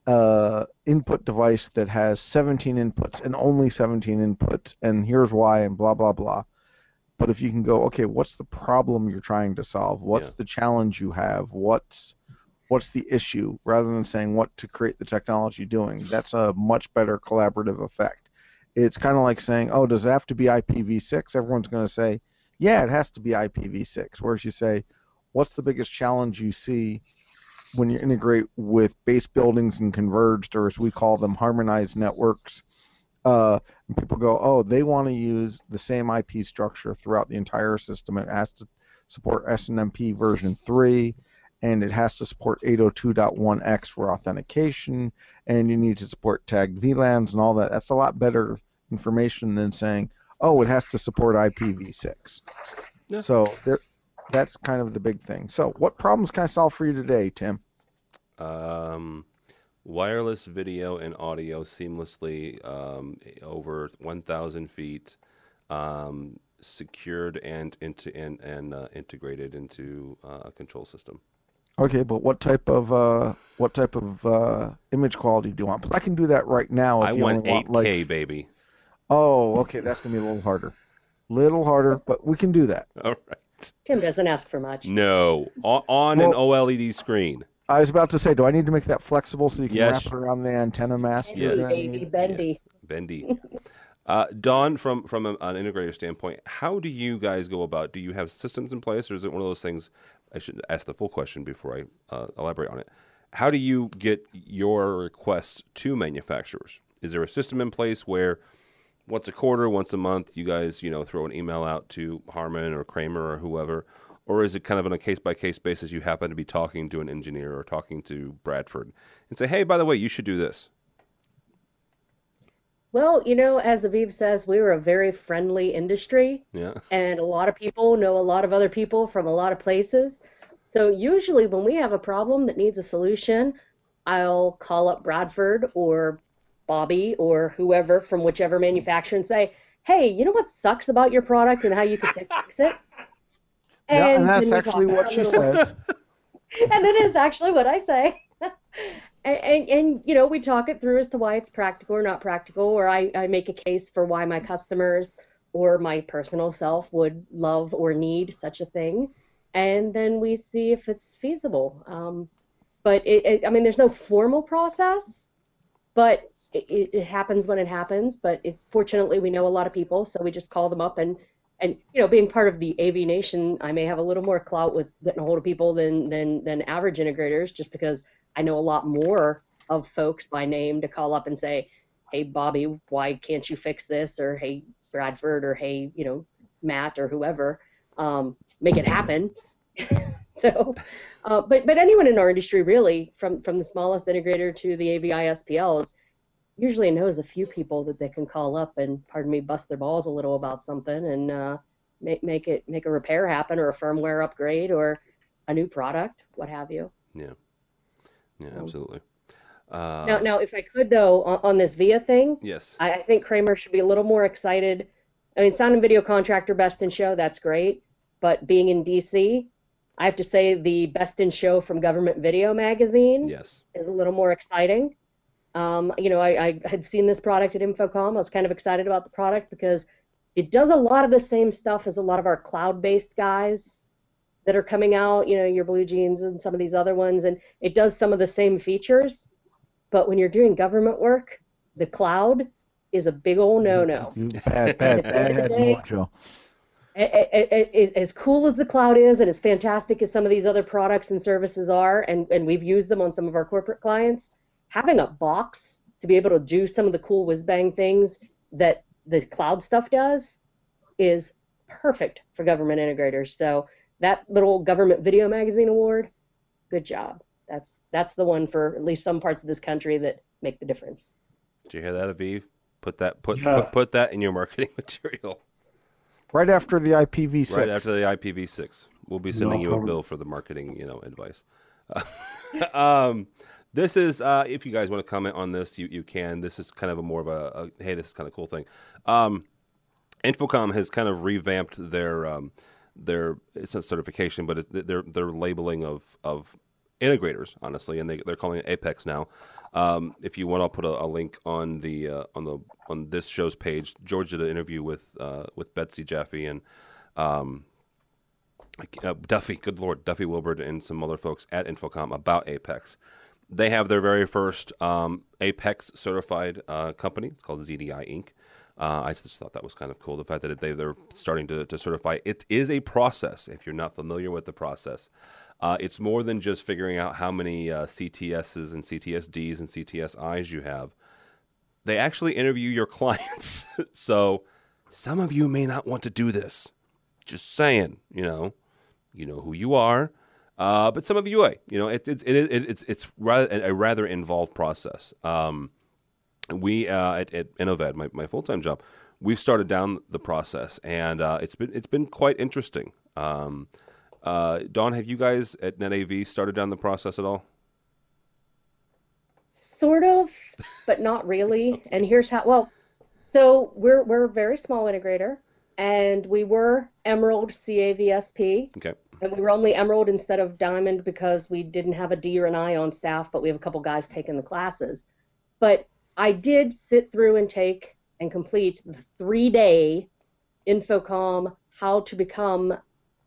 uh, input device that has 17 inputs and only 17 inputs, and here's why, and blah, blah, blah. But if you can go, okay, what's the problem you're trying to solve? What's Yeah. the challenge you have? What's what's the issue? Rather than saying what to create the technology doing, that's a much better collaborative effect. It's kind of like saying, oh, does it have to be IPv6? Everyone's going to say, yeah, it has to be IPv6. Whereas you say, what's the biggest challenge you see when you integrate with base buildings and converged, or as we call them, harmonized networks? Uh, and people go, oh, they want to use the same IP structure throughout the entire system. It has to support SNMP version 3, and it has to support 802.1x for authentication, and you need to support tagged VLANs and all that. That's a lot better information than saying, oh, it has to support IPv6. Yeah. So there, that's kind of the big thing. So, what problems can I solve for you today, Tim? Um, wireless video and audio seamlessly um, over 1,000 feet, um, secured and into and, and uh, integrated into uh, a control system. Okay, but what type of uh, what type of uh, image quality do you want? Because I can do that right now. If I you want 8K, like, baby. oh, okay, that's gonna be a little harder, little harder, but we can do that. All right. Tim doesn't ask for much. No, on, on an OLED screen. I was about to say, do I need to make that flexible so you can Yes. wrap it around the antenna mast? Bendy, Yes. baby, bendy. Bendy. Uh, Dawn, from from a- an integrator standpoint, how do you guys go about? Do you have systems in place, or is it one of those things? I should ask the full question before I uh, elaborate on it. How do you get your requests to manufacturers? Is there a system in place where once a quarter, once a month, you guys you know throw an email out to Harman or Kramer or whoever, or is it kind of on a case by case basis? You happen to be talking to an engineer or talking to Bradford and say, "Hey, by the way, you should do this." Well, you know, as Aviv says, we were a very friendly industry, Yeah. and a lot of people know a lot of other people from a lot of places. So usually, when we have a problem that needs a solution, I'll call up Bradford or Bobby or whoever from whichever manufacturer and say, "Hey, you know what sucks about your product and how you could fix it?" Yeah, and that's actually what she says. and it is actually what I say. and, and, and, you know, we talk it through as to why it's practical or not practical, or I, I make a case for why my customers or my personal self would love or need such a thing. And then we see if it's feasible. Um, but it, it, I mean, there's no formal process, but it, it, it happens when it happens. But it, fortunately, we know a lot of people, so we just call them up and and you know, being part of the AV Nation, I may have a little more clout with getting a hold of people than than than average integrators, just because I know a lot more of folks by name to call up and say, "Hey, Bobby, why can't you fix this?" or "Hey, Bradford," or "Hey, you know, Matt," or whoever, um, make it happen. so, uh, but but anyone in our industry, really, from from the smallest integrator to the AVI SPLs, usually knows a few people that they can call up and, pardon me, bust their balls a little about something and uh, make make it make a repair happen or a firmware upgrade or a new product, what have you. Yeah. Yeah, absolutely. Uh, Now, now, if I could though, on, on this VIA thing, yes. I, I think Kramer should be a little more excited. I mean, sound and video contractor best in show, that's great. But being in DC, I have to say the best in show from Government Video Magazine Yes. is a little more exciting. Um, you know, I, I had seen this product at InfoComm. I was kind of excited about the product because it does a lot of the same stuff as a lot of our cloud-based guys that are coming out. You know, your Blue Jeans and some of these other ones, and it does some of the same features. But when you're doing government work, the cloud is a big old no-no. Bad, bad, bad mojo. As cool as the cloud is, and as fantastic as some of these other products and services are, and, and we've used them on some of our corporate clients, having a box to be able to do some of the cool whiz bang things that the cloud stuff does is perfect for government integrators. So that little government video magazine award, good job. That's that's the one for at least some parts of this country that make the difference. Did you hear that, Aviv? Put that put, Yeah. put put that in your marketing material Right after the IPv6. right after the IPv6. We'll be sending you a bill for the marketing, you know, advice. um, this is uh, if you guys want to comment on this, you you can. This is kind of a more of a, a hey, this is kind of cool thing. Um, InfoComm has kind of revamped their um, their it's not certification, but it, their their labeling of of integrators, honestly, and they they're calling it Apex now. Um, if you want, I'll put a, a link on the uh, on the on this show's page. George did an interview with uh, with Betsy Jaffe and um, uh, Duffy. Good lord, Duffy Wilbert and some other folks at InfoComm about Apex. They have their very first um, Apex certified uh, company. It's called ZDI Inc. Uh, I just thought that was kind of cool. The fact that they, they're starting to, to certify. It is a process, if you're not familiar with the process. Uh, it's more than just figuring out how many uh, CTSs and CTSDs and CTSIs you have. They actually interview your clients. so some of you may not want to do this. Just saying, you know, you know who you are. Uh, but some of you, eh, you know, it, it's it, it, it's it's rather a rather involved process. Um, we uh, at, at Enova, my, my full time job, we've started down the process, and uh, it's been it's been quite interesting. Um, uh, Dawn, have you guys at NetAV started down the process at all? Sort of, but not really. And here's how. Well, so we're we're a very small integrator, and we were Emerald CAVSP, Okay. And we were only Emerald instead of Diamond because we didn't have a D or an I on staff, but we have a couple guys taking the classes. But I did sit through and take and complete the three-day InfoComm How to Become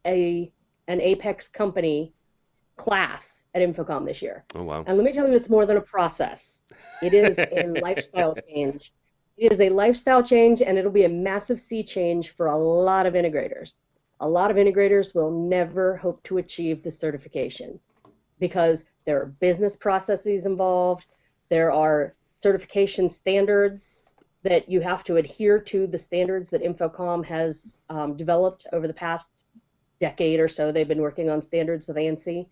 a an Apex Company class at InfoComm this year. Oh wow. And let me tell you, it's more than a process. It is a lifestyle change. It is a lifestyle change, and it'll be a massive sea change for a lot of integrators. A lot of integrators will never hope to achieve the certification because there are business processes involved. There are certification standards that you have to adhere to the standards that InfoComm has um, developed over the past decade or so. They've been working on standards with ANSI.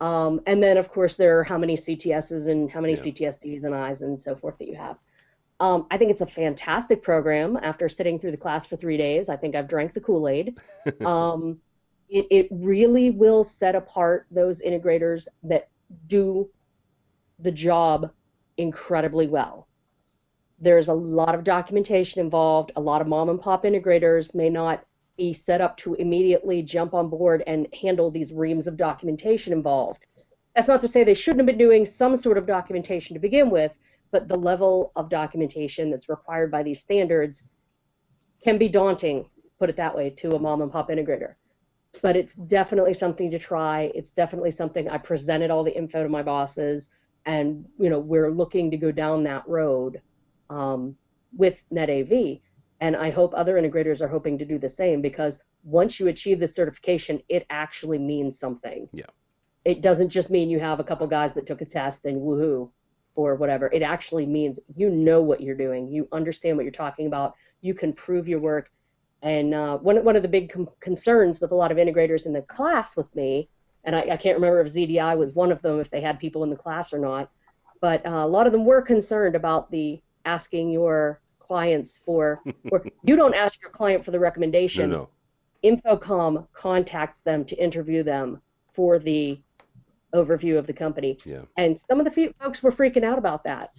Um, and then, of course, there are how many CTSs and how many Yeah. CTSDs and Is and so forth that you have. Um, I think it's a fantastic program. After sitting through the class for three days, I think I've drank the Kool Aid. um, it, it really will set apart those integrators that do the job incredibly well. There's a lot of documentation involved. A lot of mom and pop integrators may not be set up to immediately jump on board and handle these reams of documentation involved. That's not to say they shouldn't have been doing some sort of documentation to begin with, but the level of documentation that's required by these standards can be daunting, put it that way, to a mom and pop integrator. But it's definitely something to try. It's definitely something I presented all the info to my bosses, and you know we're looking to go down that road um, with NetAV. And I hope other integrators are hoping to do the same because once you achieve the certification, it actually means something. Yeah. It doesn't just mean you have a couple guys that took a test and woohoo or whatever. It actually means you know what you're doing. You understand what you're talking about. You can prove your work. And uh, one, one of the big com- concerns with a lot of integrators in the class with me, and I, I can't remember if ZDI was one of them, if they had people in the class or not, but uh, a lot of them were concerned about the asking your clients for, or you don't ask your client for the No, recommendation. no. InfoComm contacts them to interview them for the overview of the company. Yeah. And some of the folks were freaking out about that.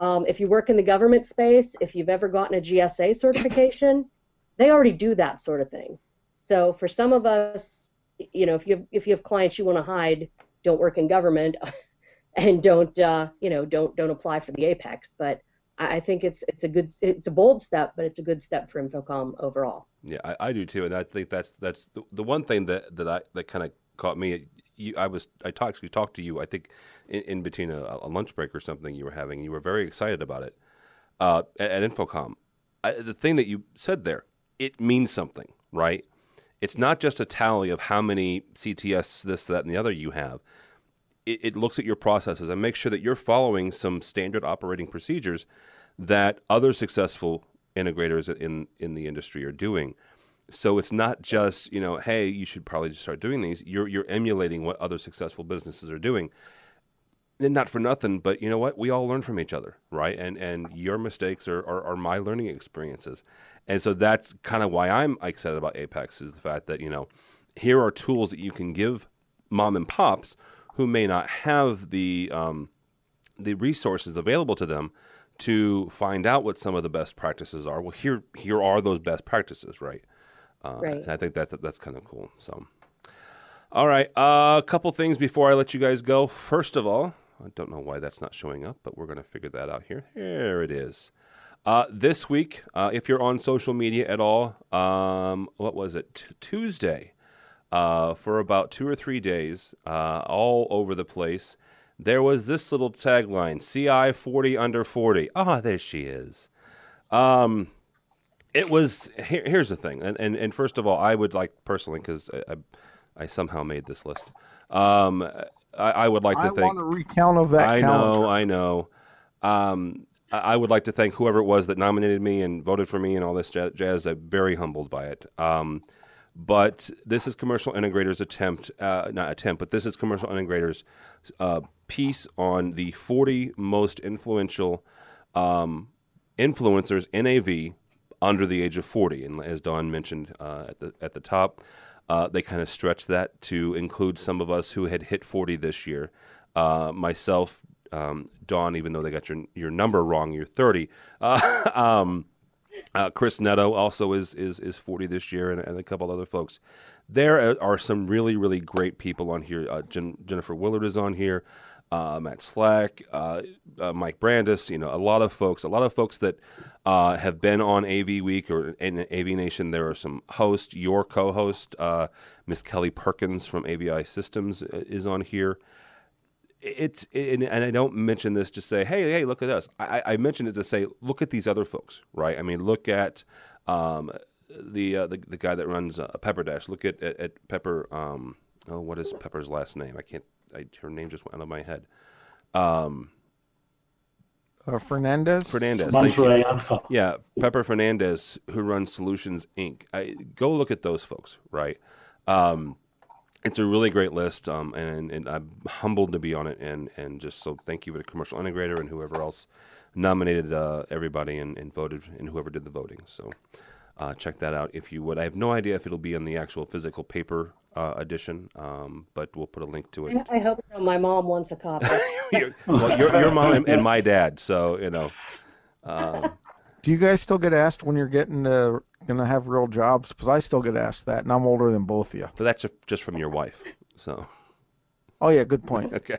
Um, if you work in the government space, if you've ever gotten a GSA certification, they already do that sort of thing. So for some of us, you know, if you have, if you have clients you want to hide, don't work in government, and don't uh, you know don't don't apply for the Apex. But I, think it's it's a good it's a bold step, but it's a good step for InfoComm overall. Yeah, I, I do too, and I think that's that's the, the one thing that that I that kind of caught me. You, I was I talked you talked to you. I think in, in between a, a, lunch break or something you were having. You were very excited about it uh, at, at, InfoComm. I, the thing that you said there, it means something, right? It's not just a tally of how many CTS this, that, and the other you have. It, it looks at your processes and makes sure that you're following some standard operating procedures that other successful integrators in in the industry are doing. So it's not just you know, hey, you should probably just start doing these. You're you're emulating what other successful businesses are doing. And not for nothing, but you know what? We all learn from each other, right? And and your mistakes are, are, are my learning experiences. And so that's kind of why I'm excited about Apex is the fact that, you know, here are tools that you can give mom and pops who may not have the um, the resources available to them to find out what some of the best practices are. Well, here here are those best practices, right? Uh, right. I think that, that that's kind of cool. So, all right, uh, a couple things before I let you guys go. First of all, I don't know why that's not showing up, but we're going to figure that out here. Here it is. Uh, this week, uh, if you're on social media at all, um, what was it? T- Tuesday, uh, for about two or three days, uh, all over the place there was this little tagline CI 40 under 40. Ah, there she is. Um, it was, here, here's the thing. And, and, and first of all, I would like personally, because I, I, I, somehow made this list, um, I, I, would like to I thank. I want a recount of that I calendar. know, I know. Um, I would like to thank whoever it was that nominated me and voted for me and all this jazz. I'm very humbled by it. Um, but this is commercial integrators attempt, uh, not attempt, but this is commercial integrators uh, piece on the 40 most influential um, influencers in AV under the age of 40. And as Dawn mentioned uh, at the at the top, uh, they kind of stretched that to include some of us who had hit 40 this year. Uh, myself, um, Dawn, even though they got your your number wrong, you're 30. Uh, um, uh, Chris Neto also is is is 40 this year, and, and, a couple other folks. There are some really really great people on here. Uh, Jen, Jennifer Willard is on here. Uh, Matt Slack, uh, uh, Mike Brandis, you know, a lot of folks, a lot of folks that uh, have been on AV Week or in AV Nation. There are some hosts. Your co-host, Miss Kelly Perkins from AVI Systems, is on here it's and, I don't mention this to say, hey, hey, look at us. I, I mention it to say, look at these other folks, right? I mean, look at um, the, uh, the the guy that runs uh, Pepper Dash. Look at at, at Pepper. Um, oh, what is Pepper's last name? I can't. I, her name just went out of my head. Um, uh, Fernandez. Fernandez. Yeah, Pepper Fernandez, who runs Solutions Inc. I, go look at those folks, right? Um, it's a really great list, um, and, and, I'm humbled to be on it. And, and just so thank you to Commercial Integrator and whoever else nominated uh, everybody and, and, voted, and whoever did the voting. So uh, check that out if you would. I have no idea if it'll be in the actual physical paper uh, edition, um, but we'll put a link to it. I hope so. My mom wants a copy. your, well, your, your mom and, and, my dad, so you know. Um, Do you guys still get asked when you're getting uh, gonna have real jobs? Because I still get asked that, and I'm older than both of you. So that's just from your wife. So. Oh yeah, good point. okay.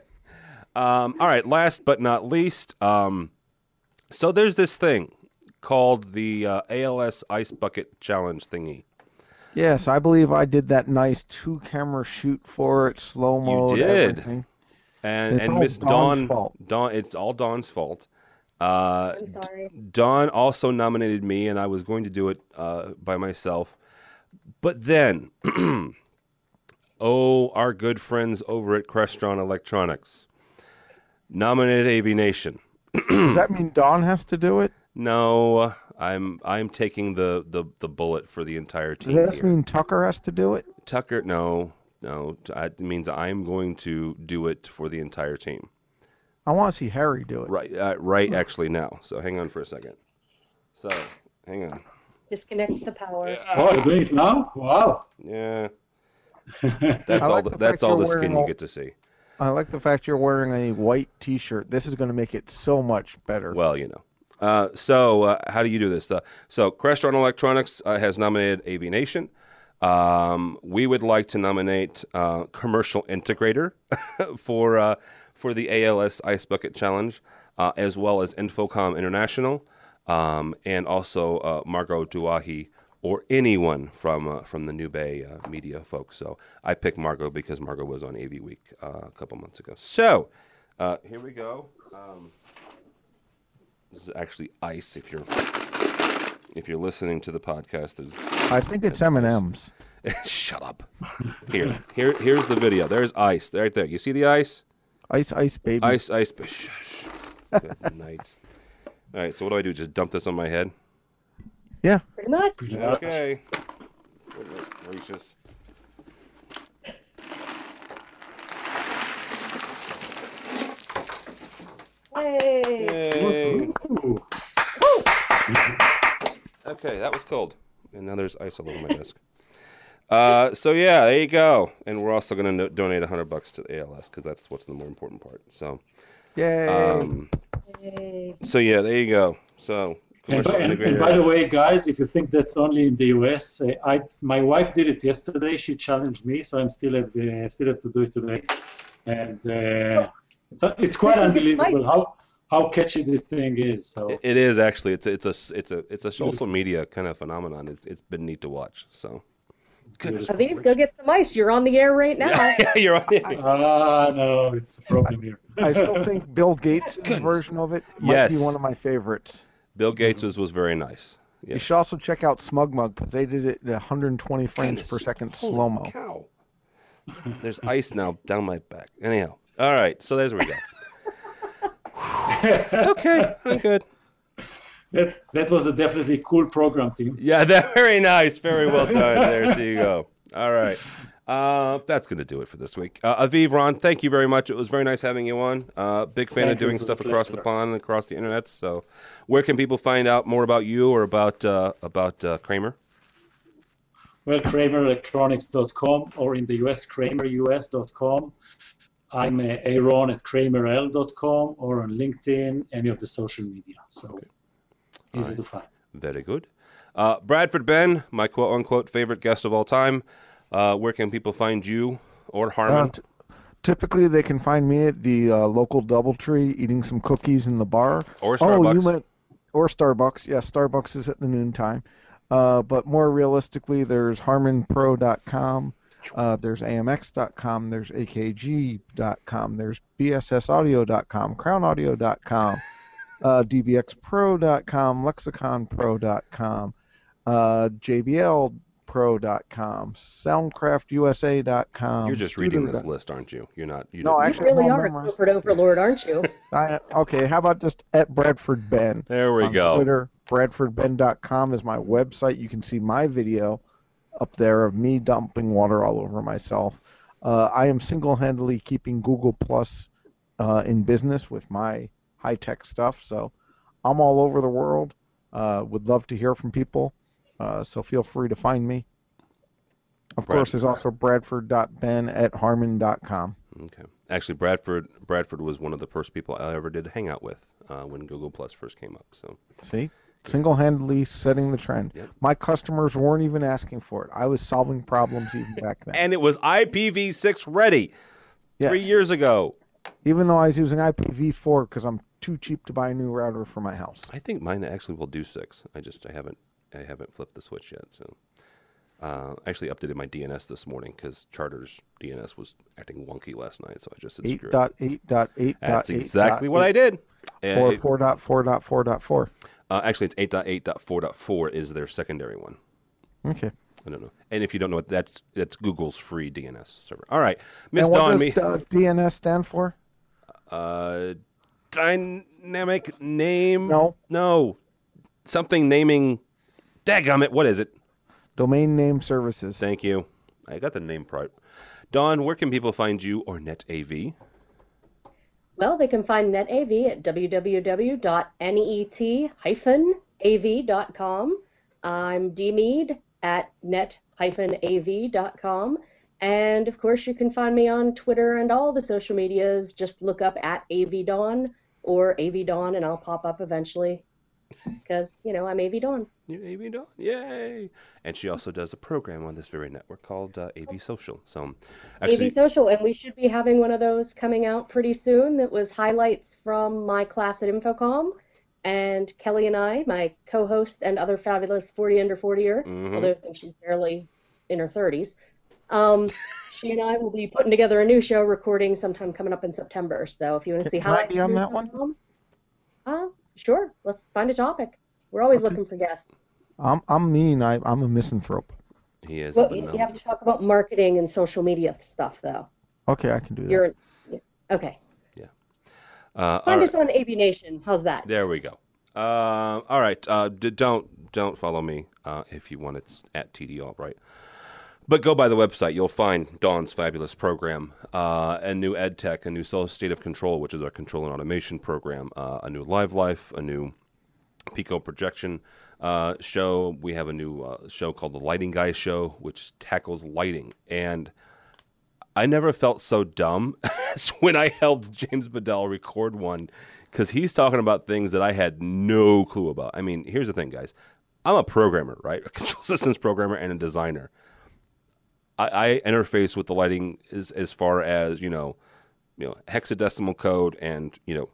Um, all right. Last but not least, um, so there's this thing called the uh, ALS Ice Bucket Challenge thingy. Yes, I believe I did that nice two camera shoot for it, slow mo. You did. Everything. And and Miss Dawn, Dawn, it's all Dawn's fault. Uh, I'm sorry. Dawn also nominated me, and I was going to do it uh, by myself. But then, oh, our good friends over at Crestron Electronics nominated AV Nation. Does that mean Dawn has to do it? No, I'm I'm taking the, the, the bullet for the entire team. Does that here. mean Tucker has to do it? Tucker, no, no. It means I'm going to do it for the entire team. I want to see Harry do it. Right, uh, right. Actually, now. So hang on for a second. So hang on. Disconnect the power. Oh, you're doing it now? Wow. Yeah. That's I all. like The, the that's all the skin wearing you get to see. I like the fact you're wearing a white T-shirt. This is going to make it so much better. Well, you know. Uh, so, uh, how do you do this? Uh, so, Crestron Electronics uh, has nominated AV Nation. Um, we would like to nominate uh, Commercial Integrator for uh, for the ALS Ice Bucket Challenge, as well as InfoComm International, um, and also Margot Douaihy or anyone from from the New Bay media folks. So, I picked Margot because Margot was on AV Week a couple months ago. So, here we go. Um, this is actually ice. If you're if you're listening to the podcast, there's I think it's M and M's. Shut up. Here, here, here's the video. There's ice right there. You see the ice? Ice, ice, baby. Ice, ice. Shush. Good night. All right. So what do I do? Just dump this on my head? Yeah. Pretty much. Pretty much. Okay. Goodness gracious. Yay. Ooh. Okay, that was cold. And now there's ice all over my desk. Uh, so yeah, there you go. And we're also going to no- donate 100 bucks to the ALS because that's what's the more important part. So, Yay. um, so yeah, there you go. So And, by- and, and by the way, guys, if you think that's only in the US, uh, I my wife did it yesterday. She challenged me, so I'm still have uh, still have to do it today. And uh, it's, it's quite Look at this unbelievable how how catchy this thing is. So It- it is actually. It's a, it's a it's a it's a social media kind of phenomenon. It's it's been neat to watch. So, goodness. Aviv, go get some ice. You're on the air right now. yeah, you're on. it. ah no, it's a problem here. I still think Bill Gates' version of it might Yes. be one of my favorites. Bill Gates was, was very nice. You should also check out Smug Mug, but they did it at 120 frames Goodness. per second slow mo. Cow. There's ice now down my back. Anyhow, all right. So there's where we go. okay, I'm good. That that was a definitely cool program team. Yeah, that very nice. Very well done. There, so you go. All right. Uh, that's going to do it for this week. Uh, Aviv, Ron, thank you very much. It was very nice having you on. Uh, big fan Thank of doing It was a stuff across the pond and across the internet. So, where can people find out more about you or about uh, about uh, Kramer? Well, KramerElectronics.com or in the US, KramerUS.com. I'm uh, Aaron at KramerL.com or on LinkedIn, any of the social media. So easy to find. Very good. Uh, Bradford Benn, my quote unquote favorite guest of all time. Uh, where can people find you or Harman? Uh, t- typically, they can find me at the uh, local DoubleTree eating some cookies in the bar. Or Starbucks. Oh, you Starbucks. meant or Starbucks? Yes, Starbucks is at the noon time. Uh, but more realistically, there's HarmanPro.com. Uh, there's AMX.com. There's AKG.com. There's BSSAudio.com. CrownAudio.com. Uh, DBXPro.com. LexiconPro.com. Uh, JBLPro.com. SoundcraftUSA.com. You're just reading this list, aren't you? You're not. You No, don't- You actually, really are a memorized. corporate overlord, aren't you? I, okay, how about just at Bradford Benn? There we on go. Twitter, BradfordBenn.com is my website. You can see my video up there of me dumping water all over myself. Uh, I am single-handedly keeping Google Plus uh, in business with my high-tech stuff. So I'm all over the world. Uh, would love to hear from people. Uh, so feel free to find me. Of Brad- course, there's also bradford.benn at harman.com. Okay. Actually, Bradford Bradford was one of the first people I ever did hang out with uh, when Google Plus first came up. So See? Single-handedly setting the trend. Yep. My customers weren't even asking for it. I was solving problems even back then. and it was IPv6 ready three years ago. Even though I was using IPv4 because I'm too cheap to buy a new router for my house. I think mine actually will do six. I just I haven't I haven't flipped the switch yet. So uh, I actually updated my DNS this morning because Charter's DNS was acting wonky last night. So I just said screw it. 8.8.8. That's exactly what I did. And Or it- 4.4.4.4. uh, actually, it's 8.8.4.4 is their secondary one. Okay. I don't know. And if you don't know what that's that's Google's free DNS server. All right, Miss And what does uh, DNS stand for? uh, dynamic name. No. no, something naming. Dagummit, what is it? Domain Name Services. Thank you. I got the name part. Dawn, where can people find you or NetAV? Well, they can find NetAV at www.net-av.com. I'm dmead at net-av.com. And of course, you can find me on Twitter and all the social medias. Just look up at AV Dawn or AV Dawn, and I'll pop up eventually because, you know, I'm AV Dawn. You AV Dawn, yay! And she also does a program on this very network called uh, AV Social. So, actually, AV Social, and we should be having one of those coming out pretty soon. That was highlights from my class at InfoComm, and Kelly and I, my co-host and other fabulous 40 under 40er, Mhm. although I think she's barely in her 30s. Um, she and I will be putting together a new show, recording sometime coming up in September. So if you want to see how I highlights, be on that one? InfoComm, Uh, sure. Let's find a topic. We're always looking for guests. I'm I'm mean. I I'm a misanthrope. he is. Well, you, banana. you have to talk about marketing and social media stuff, though. Okay, I can do that. You're okay. Yeah. Uh, all Find right. us on AV Nation. How's that? There we go. Uh, all right. Uh, d- don't don't follow me uh, if you want. It's at TD Albright. But go by the website. You'll find Dawn's fabulous program, uh, a new ed tech, a new State of Control, which is our control and automation program, uh, a new Live Life, a new Pico projection uh, show. We have a new uh, show called the Lighting Guy Show, which tackles lighting. And I never felt so dumb as when I helped James Bedell record one because he's talking about things that I had no clue about. I mean, here's the thing, guys. I'm a programmer, right? A control systems programmer and a designer. I, I interface with the lighting as as far as you know, you know, hexadecimal code and you know,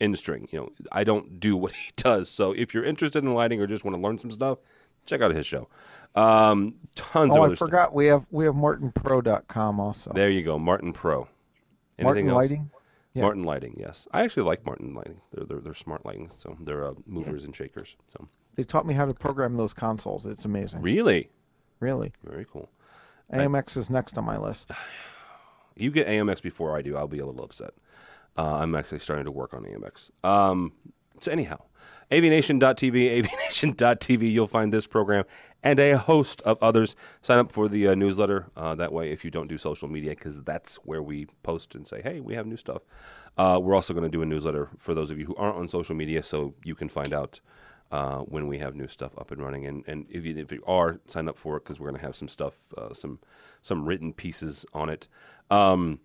in string. You know, I don't do what he does. So if you're interested in lighting or just want to learn some stuff, check out his show. Um, tons Oh, of I other stuff. forgot. We have we have MartinPro.com also. There you go, Martin Pro. Anything Martin else? Lighting. Yeah. Martin Lighting, yes. I actually like Martin Lighting. They're they're, they're smart lighting, so they're uh, movers and shakers. So They taught me how to program those consoles. It's amazing. really, Really. very cool. AMX is next on my list. You get AMX before I do, I'll be a little upset. Uh, I'm actually starting to work on AMX. Um, so anyhow, avnation.tv, avnation.tv, you'll find this program and a host of others. Sign up for the uh, newsletter. Uh, that way, if you don't do social media, because that's where we post and say, hey, we have new stuff. Uh, we're also going to do a newsletter for those of you who aren't on social media so you can find out uh, when we have new stuff up and running. And, and if, you, if you are, sign up for it because we're going to have some stuff, uh, some some written pieces on it. Um,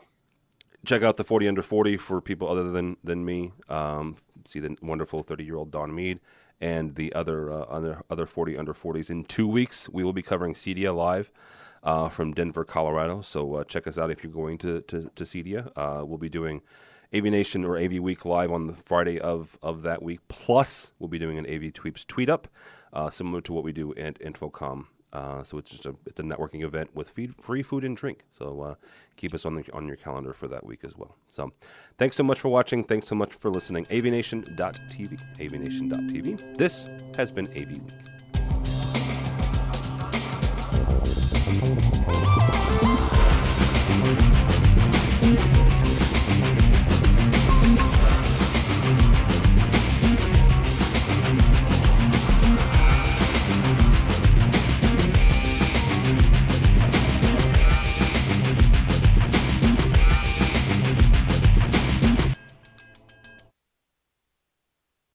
check out the 40 under 40 for people other than than me. Um, see the wonderful 30 year old Dawn Meade and the other uh, other other 40 under 40s. In two weeks, we will be covering CEDIA live. Uh, from Denver, Colorado. So uh, check us out if you're going to to, to CEDIA. We'll be doing AV Nation or AV Week live on the Friday of, of that week. Plus, we'll be doing an AV Tweeps tweet up, uh, similar to what we do at InfoComm. Uh, so it's just a it's a networking event with feed, free food and drink. So uh, keep us on the on your calendar for that week as well. So thanks so much for watching. Thanks so much for listening. AVNation.tv. AVNation.tv. This has been AV Week.